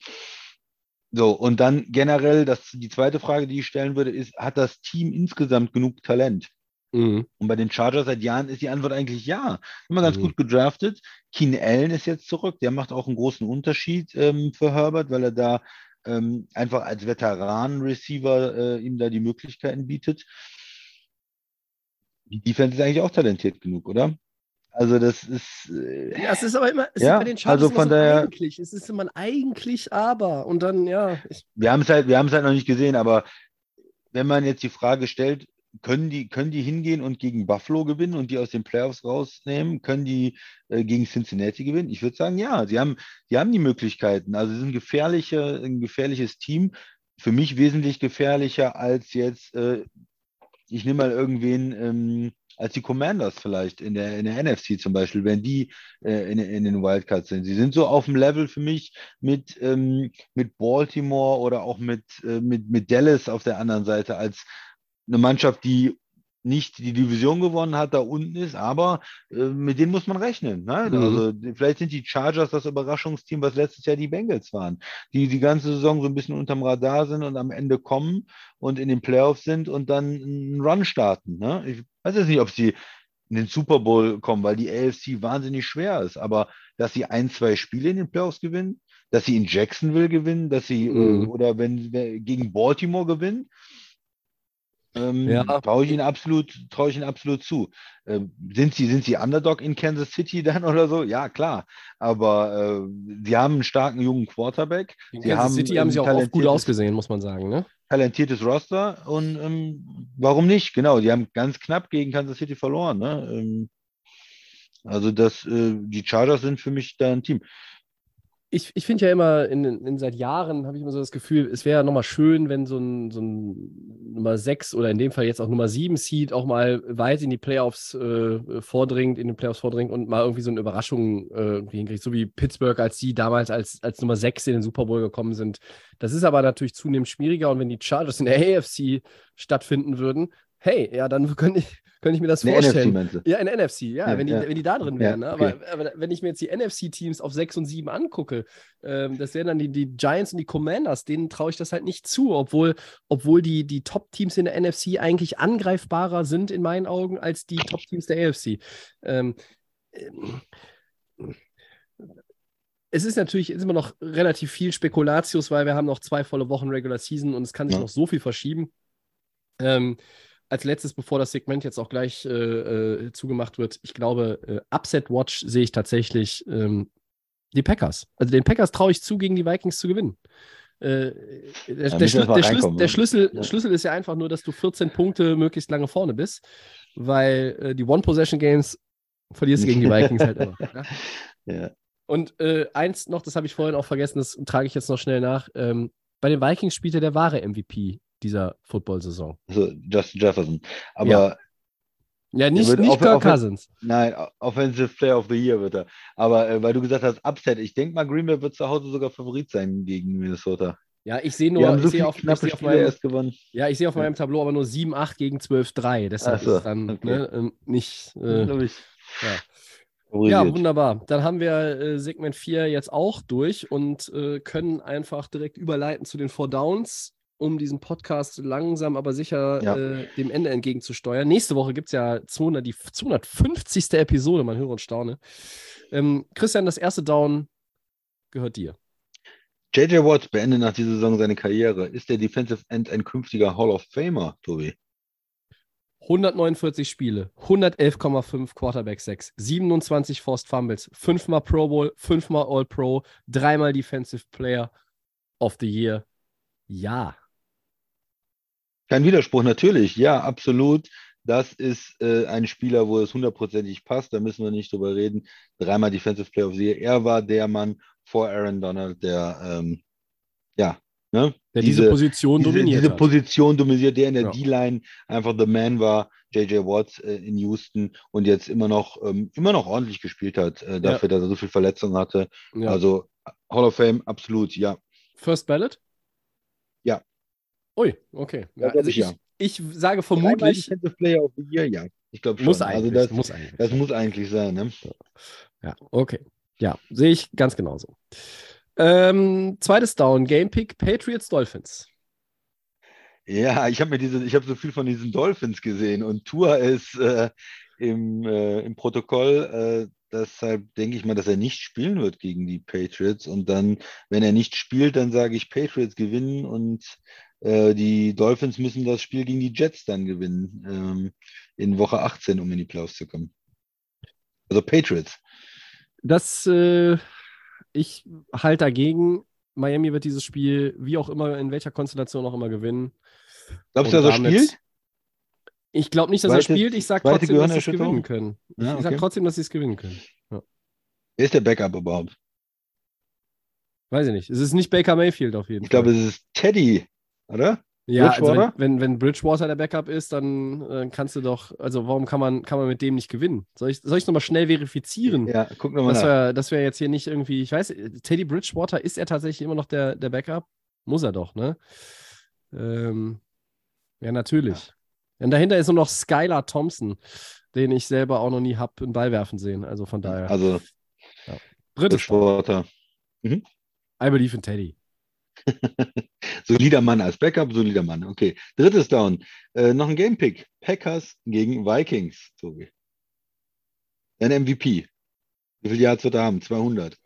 [SPEAKER 2] So, und dann generell, das, die zweite Frage, die ich stellen würde, ist, hat das Team insgesamt genug Talent?
[SPEAKER 1] Mhm.
[SPEAKER 2] Und bei den Chargers seit Jahren ist die Antwort eigentlich ja. Immer ganz
[SPEAKER 1] Mhm.
[SPEAKER 2] gut gedraftet. Keen Allen ist jetzt zurück. Der macht auch einen großen Unterschied ähm, für Herbert, weil er da ähm, einfach als Veteran-Receiver äh, ihm da die Möglichkeiten bietet. Die Defense ist eigentlich auch talentiert genug, oder? Also das ist äh,
[SPEAKER 1] Ja, es ist aber immer, es
[SPEAKER 2] Ja,
[SPEAKER 1] ist bei den Chargers
[SPEAKER 2] also von daher-
[SPEAKER 1] eigentlich. Es ist immer ein eigentlich aber. Und dann, ja,
[SPEAKER 2] wir haben es halt, wir haben es halt noch nicht gesehen, aber wenn man jetzt die Frage stellt, können die, können die hingehen und gegen Buffalo gewinnen und die aus den Playoffs rausnehmen? Können die äh, gegen Cincinnati gewinnen? Ich würde sagen, ja, sie haben, die haben die Möglichkeiten. Also sie sind gefährliche, ein gefährliches Team. Für mich wesentlich gefährlicher als jetzt, äh, ich nehme mal irgendwen, ähm, als die Commanders vielleicht in der, in der NFC zum Beispiel, wenn die äh, in, in den Wildcards sind. Sie sind so auf dem Level für mich mit, ähm, mit Baltimore oder auch mit, äh, mit, mit Dallas auf der anderen Seite als eine Mannschaft, die nicht die Division gewonnen hat, da unten ist, aber äh, mit denen muss man rechnen. Ne?
[SPEAKER 1] Mhm.
[SPEAKER 2] Also vielleicht sind die Chargers das Überraschungsteam, was letztes Jahr die Bengals waren, die die ganze Saison so ein bisschen unterm Radar sind und am Ende kommen und in den Playoffs sind und dann einen Run starten. Ne? Ich weiß jetzt nicht, ob sie in den Super Bowl kommen, weil die AFC wahnsinnig schwer ist, aber dass sie ein, zwei Spiele in den Playoffs gewinnen, dass sie in Jacksonville gewinnen, dass sie
[SPEAKER 1] Mhm.
[SPEAKER 2] oder wenn gegen Baltimore gewinnen, ähm,
[SPEAKER 1] Ja.
[SPEAKER 2] traue ich ihnen absolut, traue ich ihnen absolut zu. Ähm, sind sie, sind sie Underdog in Kansas City dann oder so? Ja, klar. Aber äh, sie haben einen starken jungen Quarterback,
[SPEAKER 1] in
[SPEAKER 2] Sie
[SPEAKER 1] Kansas
[SPEAKER 2] haben
[SPEAKER 1] City haben sie auch oft gut ausgesehen, muss man sagen, ne?
[SPEAKER 2] talentiertes Roster und ähm, warum nicht? Genau, die haben ganz knapp gegen Kansas City verloren. Ne? Ähm, also das, äh, die Chargers sind für mich da ein Team.
[SPEAKER 1] Ich, ich finde ja immer, in, in seit Jahren habe ich immer so das Gefühl, es wäre nochmal schön, wenn so ein, so ein Nummer 6 oder in dem Fall jetzt auch Nummer 7 Seed auch mal weit in die Playoffs äh, vordringt, in den Playoffs vordringt und mal irgendwie so eine Überraschung äh, hinkriegt. So wie Pittsburgh, als die damals als, als Nummer 6 in den Super Bowl gekommen sind. Das ist aber natürlich zunehmend schwieriger und wenn die Chargers in der AFC stattfinden würden, hey, ja, dann könnte ich, könnte ich mir das
[SPEAKER 2] Eine NFC
[SPEAKER 1] vorstellen.
[SPEAKER 2] du?
[SPEAKER 1] Ja, in NFC, ja,
[SPEAKER 2] Ja,
[SPEAKER 1] wenn, die,
[SPEAKER 2] ja.
[SPEAKER 1] wenn die da drin
[SPEAKER 2] Ja,
[SPEAKER 1] wären. Ne?
[SPEAKER 2] okay.
[SPEAKER 1] Aber, aber wenn ich mir jetzt die NFC-Teams auf 6 und 7 angucke, ähm, das wären dann die, die Giants und die Commanders, denen traue ich das halt nicht zu, obwohl, obwohl die, die Top-Teams in der NFC eigentlich angreifbarer sind in meinen Augen als die Top-Teams der AFC. Ähm, ähm, es ist natürlich ist immer noch relativ viel Spekulatius, weil wir haben noch zwei volle Wochen Regular Season und es kann sich
[SPEAKER 2] Ja.
[SPEAKER 1] noch so viel verschieben. Ähm, als letztes, bevor das Segment jetzt auch gleich äh, äh, zugemacht wird, ich glaube, äh, Upset Watch sehe ich tatsächlich ähm, die Packers. Also den Packers traue ich zu, gegen die Vikings zu gewinnen. Äh, der, der,
[SPEAKER 2] müssen
[SPEAKER 1] Schlü der, Schlüssel, der,
[SPEAKER 2] ne?
[SPEAKER 1] Schlüssel,
[SPEAKER 2] Ja.
[SPEAKER 1] Schlüssel ist ja einfach nur, dass du 14 Punkte möglichst lange vorne bist, weil äh, die One-Possession-Games verlierst du gegen die Vikings halt immer. Ja?
[SPEAKER 2] Ja.
[SPEAKER 1] Und äh, eins noch, das habe ich vorhin auch vergessen, das trage ich jetzt noch schnell nach. Ähm, bei den Vikings spielt er der wahre MVP dieser Football-Saison.
[SPEAKER 2] Also Justin Jefferson. Aber
[SPEAKER 1] Ja. Ja, nicht,
[SPEAKER 2] wird
[SPEAKER 1] nicht Kirk Cousins.
[SPEAKER 2] nein, Offensive Player of the Year wird er. Aber äh, weil du gesagt hast, Upset, ich denke mal, Green Bay wird zu Hause sogar Favorit sein gegen Minnesota.
[SPEAKER 1] Ja, ich sehe nur,
[SPEAKER 2] haben
[SPEAKER 1] ich
[SPEAKER 2] so
[SPEAKER 1] sehe auf, ich sehe auf meinem,
[SPEAKER 2] erst gewonnen.
[SPEAKER 1] ja, ich sehe auf meinem Tableau aber nur 7-8 gegen 12-3. Deshalb
[SPEAKER 2] so,
[SPEAKER 1] ist es dann
[SPEAKER 2] okay.
[SPEAKER 1] ne, ähm, nicht. Äh,
[SPEAKER 2] ich.
[SPEAKER 1] Ja, wunderbar. Dann haben wir äh, Segment 4 jetzt auch durch und äh, können einfach direkt überleiten zu den Four Downs, um diesen Podcast langsam aber sicher
[SPEAKER 2] Ja.
[SPEAKER 1] äh, dem Ende entgegenzusteuern. Nächste Woche gibt es ja 200, die 250. Episode, man höre und staune. Ähm, Christian, das erste Down gehört dir.
[SPEAKER 2] JJ Watt beendet nach dieser Saison seine Karriere. Ist der Defensive End ein künftiger Hall of Famer, Tobi?
[SPEAKER 1] 149 Spiele, 111,5 Quarterback 6, 27 Forced Fumbles, fünfmal Pro Bowl, fünfmal All Pro, dreimal Defensive Player of the Year. Ja.
[SPEAKER 2] Kein Widerspruch, natürlich. Ja, absolut. Das ist äh, ein Spieler, wo es hundertprozentig passt. Da müssen wir nicht drüber reden. Dreimal Defensive Player of the Year. Er war der Mann vor Aaron Donald, der ähm, ja, ne?
[SPEAKER 1] Der diese, Position
[SPEAKER 2] diese,
[SPEAKER 1] dominiert.
[SPEAKER 2] Diese
[SPEAKER 1] hat.
[SPEAKER 2] Position dominiert, der in der
[SPEAKER 1] Ja.
[SPEAKER 2] D-Line einfach the man war, JJ Watt äh, in Houston und jetzt immer noch, ähm, immer noch ordentlich gespielt hat, äh, dafür, dass er so viel Verletzungen hatte.
[SPEAKER 1] Ja.
[SPEAKER 2] Also Hall of Fame, absolut, ja.
[SPEAKER 1] First Ballot?
[SPEAKER 2] Ja.
[SPEAKER 1] Ui, okay.
[SPEAKER 2] Ja,
[SPEAKER 1] Ja, also
[SPEAKER 2] ich, ja.
[SPEAKER 1] ich sage vermutlich,
[SPEAKER 2] Defensive Player of the Year, ja. Ich glaube schon.
[SPEAKER 1] muss
[SPEAKER 2] also das,
[SPEAKER 1] muss eigentlich.
[SPEAKER 2] das muss eigentlich sein, ne?
[SPEAKER 1] Ja, okay. Ja, sehe ich ganz genauso. Ähm, zweites Down, Game Pick, Patriots Dolphins.
[SPEAKER 2] Ja, ich habe mir diese, ich habe so viel von diesen Dolphins gesehen und Tour ist äh, im, äh, im Protokoll. Äh, deshalb denke ich mal, dass er nicht spielen wird gegen die Patriots. Und dann, wenn er nicht spielt, dann sage ich, Patriots gewinnen und äh, die Dolphins müssen das Spiel gegen die Jets dann gewinnen ähm, in Woche 18, um in die Playoffs zu kommen. Also Patriots.
[SPEAKER 1] Das, äh, ich halte dagegen. Miami wird dieses Spiel, wie auch immer, in welcher Konstellation auch immer, gewinnen.
[SPEAKER 2] Glaubst du, dass er spielt?
[SPEAKER 1] Ich glaube nicht, dass er
[SPEAKER 2] Zweite-
[SPEAKER 1] spielt. Ich sage trotzdem, dass sie es gewinnen können. Ich, ich sage trotzdem, dass sie es gewinnen können.
[SPEAKER 2] Wer ist der Backup überhaupt?
[SPEAKER 1] Weiß ich nicht. Es ist nicht Baker Mayfield auf jeden
[SPEAKER 2] Ich
[SPEAKER 1] Fall.
[SPEAKER 2] glaube, es ist Teddy, oder?
[SPEAKER 1] Ja, also wenn,
[SPEAKER 2] Bridgewater?
[SPEAKER 1] wenn, wenn Bridgewater der Backup ist, dann äh, kannst du doch, also warum kann man, kann man mit dem nicht gewinnen? Soll ich, soll ich nochmal schnell verifizieren?
[SPEAKER 2] Ja, guck nochmal
[SPEAKER 1] dass
[SPEAKER 2] nach.
[SPEAKER 1] wir, dass wir jetzt hier nicht irgendwie, ich weiß, Teddy Bridgewater, ist er tatsächlich immer noch der, der Backup? Muss er doch, ne? Ähm, ja, natürlich. Und dahinter ist nur noch Skylar Thompson, den ich selber auch noch nie habe einen Ball werfen sehen. Also von daher.
[SPEAKER 2] Also
[SPEAKER 1] Drittes Down.
[SPEAKER 2] Bridgewater.
[SPEAKER 1] I believe in Teddy.
[SPEAKER 2] Solider Mann als Backup, solider Mann. Okay. Drittes Down. Äh, noch ein Gamepick. Packers gegen Vikings, Tobi. Ein MVP. Wie viel Yards wird er haben? 200.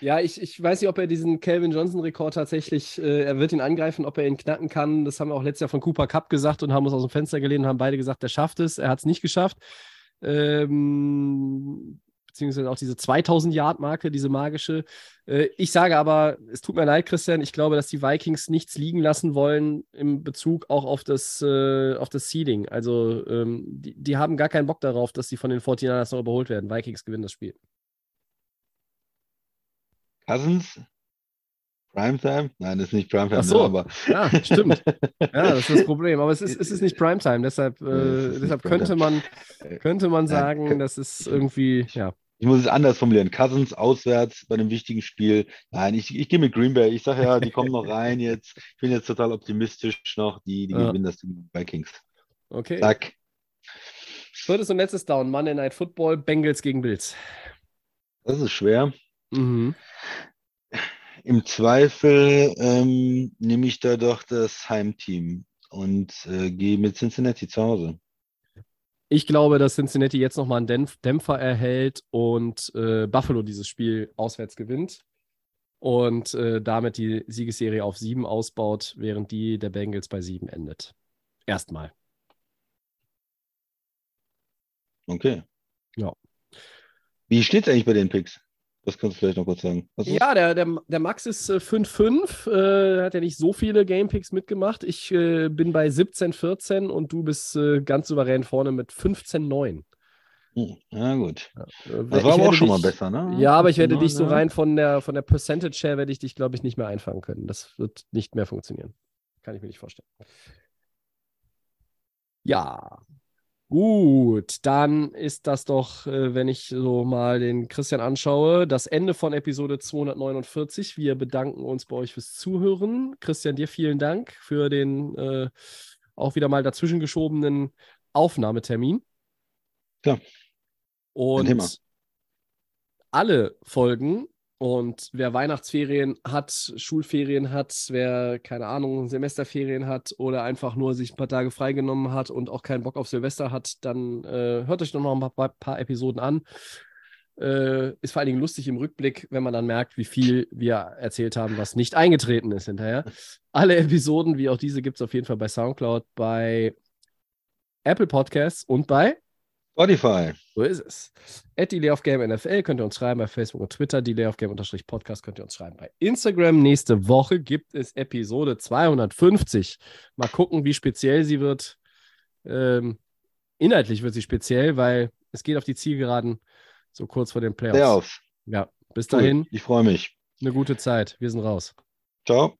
[SPEAKER 1] Ja, ich, ich weiß nicht, ob er diesen Calvin Johnson-Rekord tatsächlich, äh, er wird ihn angreifen, ob er ihn knacken kann. Das haben wir auch letztes Jahr von Cooper Cup gesagt und haben uns aus dem Fenster gelehnt und haben beide gesagt, er schafft es. Er hat es nicht geschafft. Ähm, beziehungsweise auch diese 2000-Yard-Marke, diese magische. Äh, ich sage aber, es tut mir leid, Christian, ich glaube, dass die Vikings nichts liegen lassen wollen im Bezug auch auf das, äh, auf das Seeding. Also ähm, die, die haben gar keinen Bock darauf, dass sie von den 49ers noch überholt werden. Vikings gewinnen das Spiel.
[SPEAKER 2] Cousins? Primetime? Nein, das ist nicht Primetime,
[SPEAKER 1] Ach so.
[SPEAKER 2] ne, aber
[SPEAKER 1] Ja, stimmt. Ja, das ist das Problem. Aber es ist, es ist nicht Primetime, deshalb, äh, deshalb könnte man, könnte man sagen, das ist irgendwie, ja.
[SPEAKER 2] Ich muss es anders formulieren. Cousins auswärts bei einem wichtigen Spiel. Nein, ich, ich gehe mit Green Bay. Ich sage ja, die kommen noch rein jetzt. Ich bin jetzt total optimistisch noch. Die, die
[SPEAKER 1] Ja.
[SPEAKER 2] gewinnen das gegen die Vikings.
[SPEAKER 1] Okay.
[SPEAKER 2] Zack.
[SPEAKER 1] Viertes und letztes Down. Monday Night Football, Bengals gegen Bills.
[SPEAKER 2] Das ist schwer.
[SPEAKER 1] Mhm.
[SPEAKER 2] Im Zweifel ähm, nehme ich da doch das Heimteam und äh, gehe mit Cincinnati zu Hause.
[SPEAKER 1] Ich glaube, dass Cincinnati jetzt nochmal einen Dämpf Dämpfer erhält und äh, Buffalo dieses Spiel auswärts gewinnt und äh, damit die Siegesserie auf sieben ausbaut, während die der Bengals bei sieben endet. Erstmal.
[SPEAKER 2] Okay.
[SPEAKER 1] Ja.
[SPEAKER 2] Wie steht es eigentlich bei den Picks? Das kannst du vielleicht noch kurz sagen. Du's?
[SPEAKER 1] Ja, der, der, der Max ist äh, 5-5, äh, hat ja nicht so viele Gamepicks mitgemacht. Ich äh, bin bei 17-14 und du bist äh, ganz souverän vorne mit 15-9.
[SPEAKER 2] Hm, Ja, gut.
[SPEAKER 1] Äh,
[SPEAKER 2] Das war aber auch schon mal
[SPEAKER 1] dich-
[SPEAKER 2] besser, ne?
[SPEAKER 1] Ja, aber ich werde
[SPEAKER 2] Ja,
[SPEAKER 1] dich so
[SPEAKER 2] ja.
[SPEAKER 1] rein von der, von der Percentage her, werde ich dich, glaube ich, nicht mehr einfangen können. Das wird nicht mehr funktionieren. Kann ich mir nicht vorstellen. Ja, gut. Dann ist das doch, äh, wenn ich so mal den Christian anschaue, das Ende von Episode 249. Wir bedanken uns bei euch fürs Zuhören. Christian, dir vielen Dank für den äh, auch wieder mal dazwischen geschobenen Aufnahmetermin.
[SPEAKER 2] Ja,
[SPEAKER 1] Und alle Folgen und wer Weihnachtsferien hat, Schulferien hat, wer keine Ahnung, Semesterferien hat oder einfach nur sich ein paar Tage freigenommen hat und auch keinen Bock auf Silvester hat, dann äh, hört euch doch noch ein paar, paar Episoden an. Äh, ist vor allen Dingen lustig im Rückblick, wenn man dann merkt, wie viel wir erzählt haben, was nicht eingetreten ist hinterher. Alle Episoden, wie auch diese, gibt es auf jeden Fall bei Soundcloud, bei Apple Podcasts und bei
[SPEAKER 2] Spotify.
[SPEAKER 1] So ist es. At Delay of Game NFL könnt ihr uns schreiben bei Facebook und Twitter. Delay of Game unterstrich Podcast könnt ihr uns schreiben bei Instagram. Nächste Woche gibt es Episode 250. Mal gucken, wie speziell sie wird. Ähm, inhaltlich wird sie speziell, weil es geht auf die Zielgeraden so kurz vor den Playoffs.
[SPEAKER 2] Playoffs.
[SPEAKER 1] Ja, bis
[SPEAKER 2] Cool.
[SPEAKER 1] dahin
[SPEAKER 2] Ich freue mich.
[SPEAKER 1] eine gute Zeit. Wir sind raus.
[SPEAKER 2] Ciao.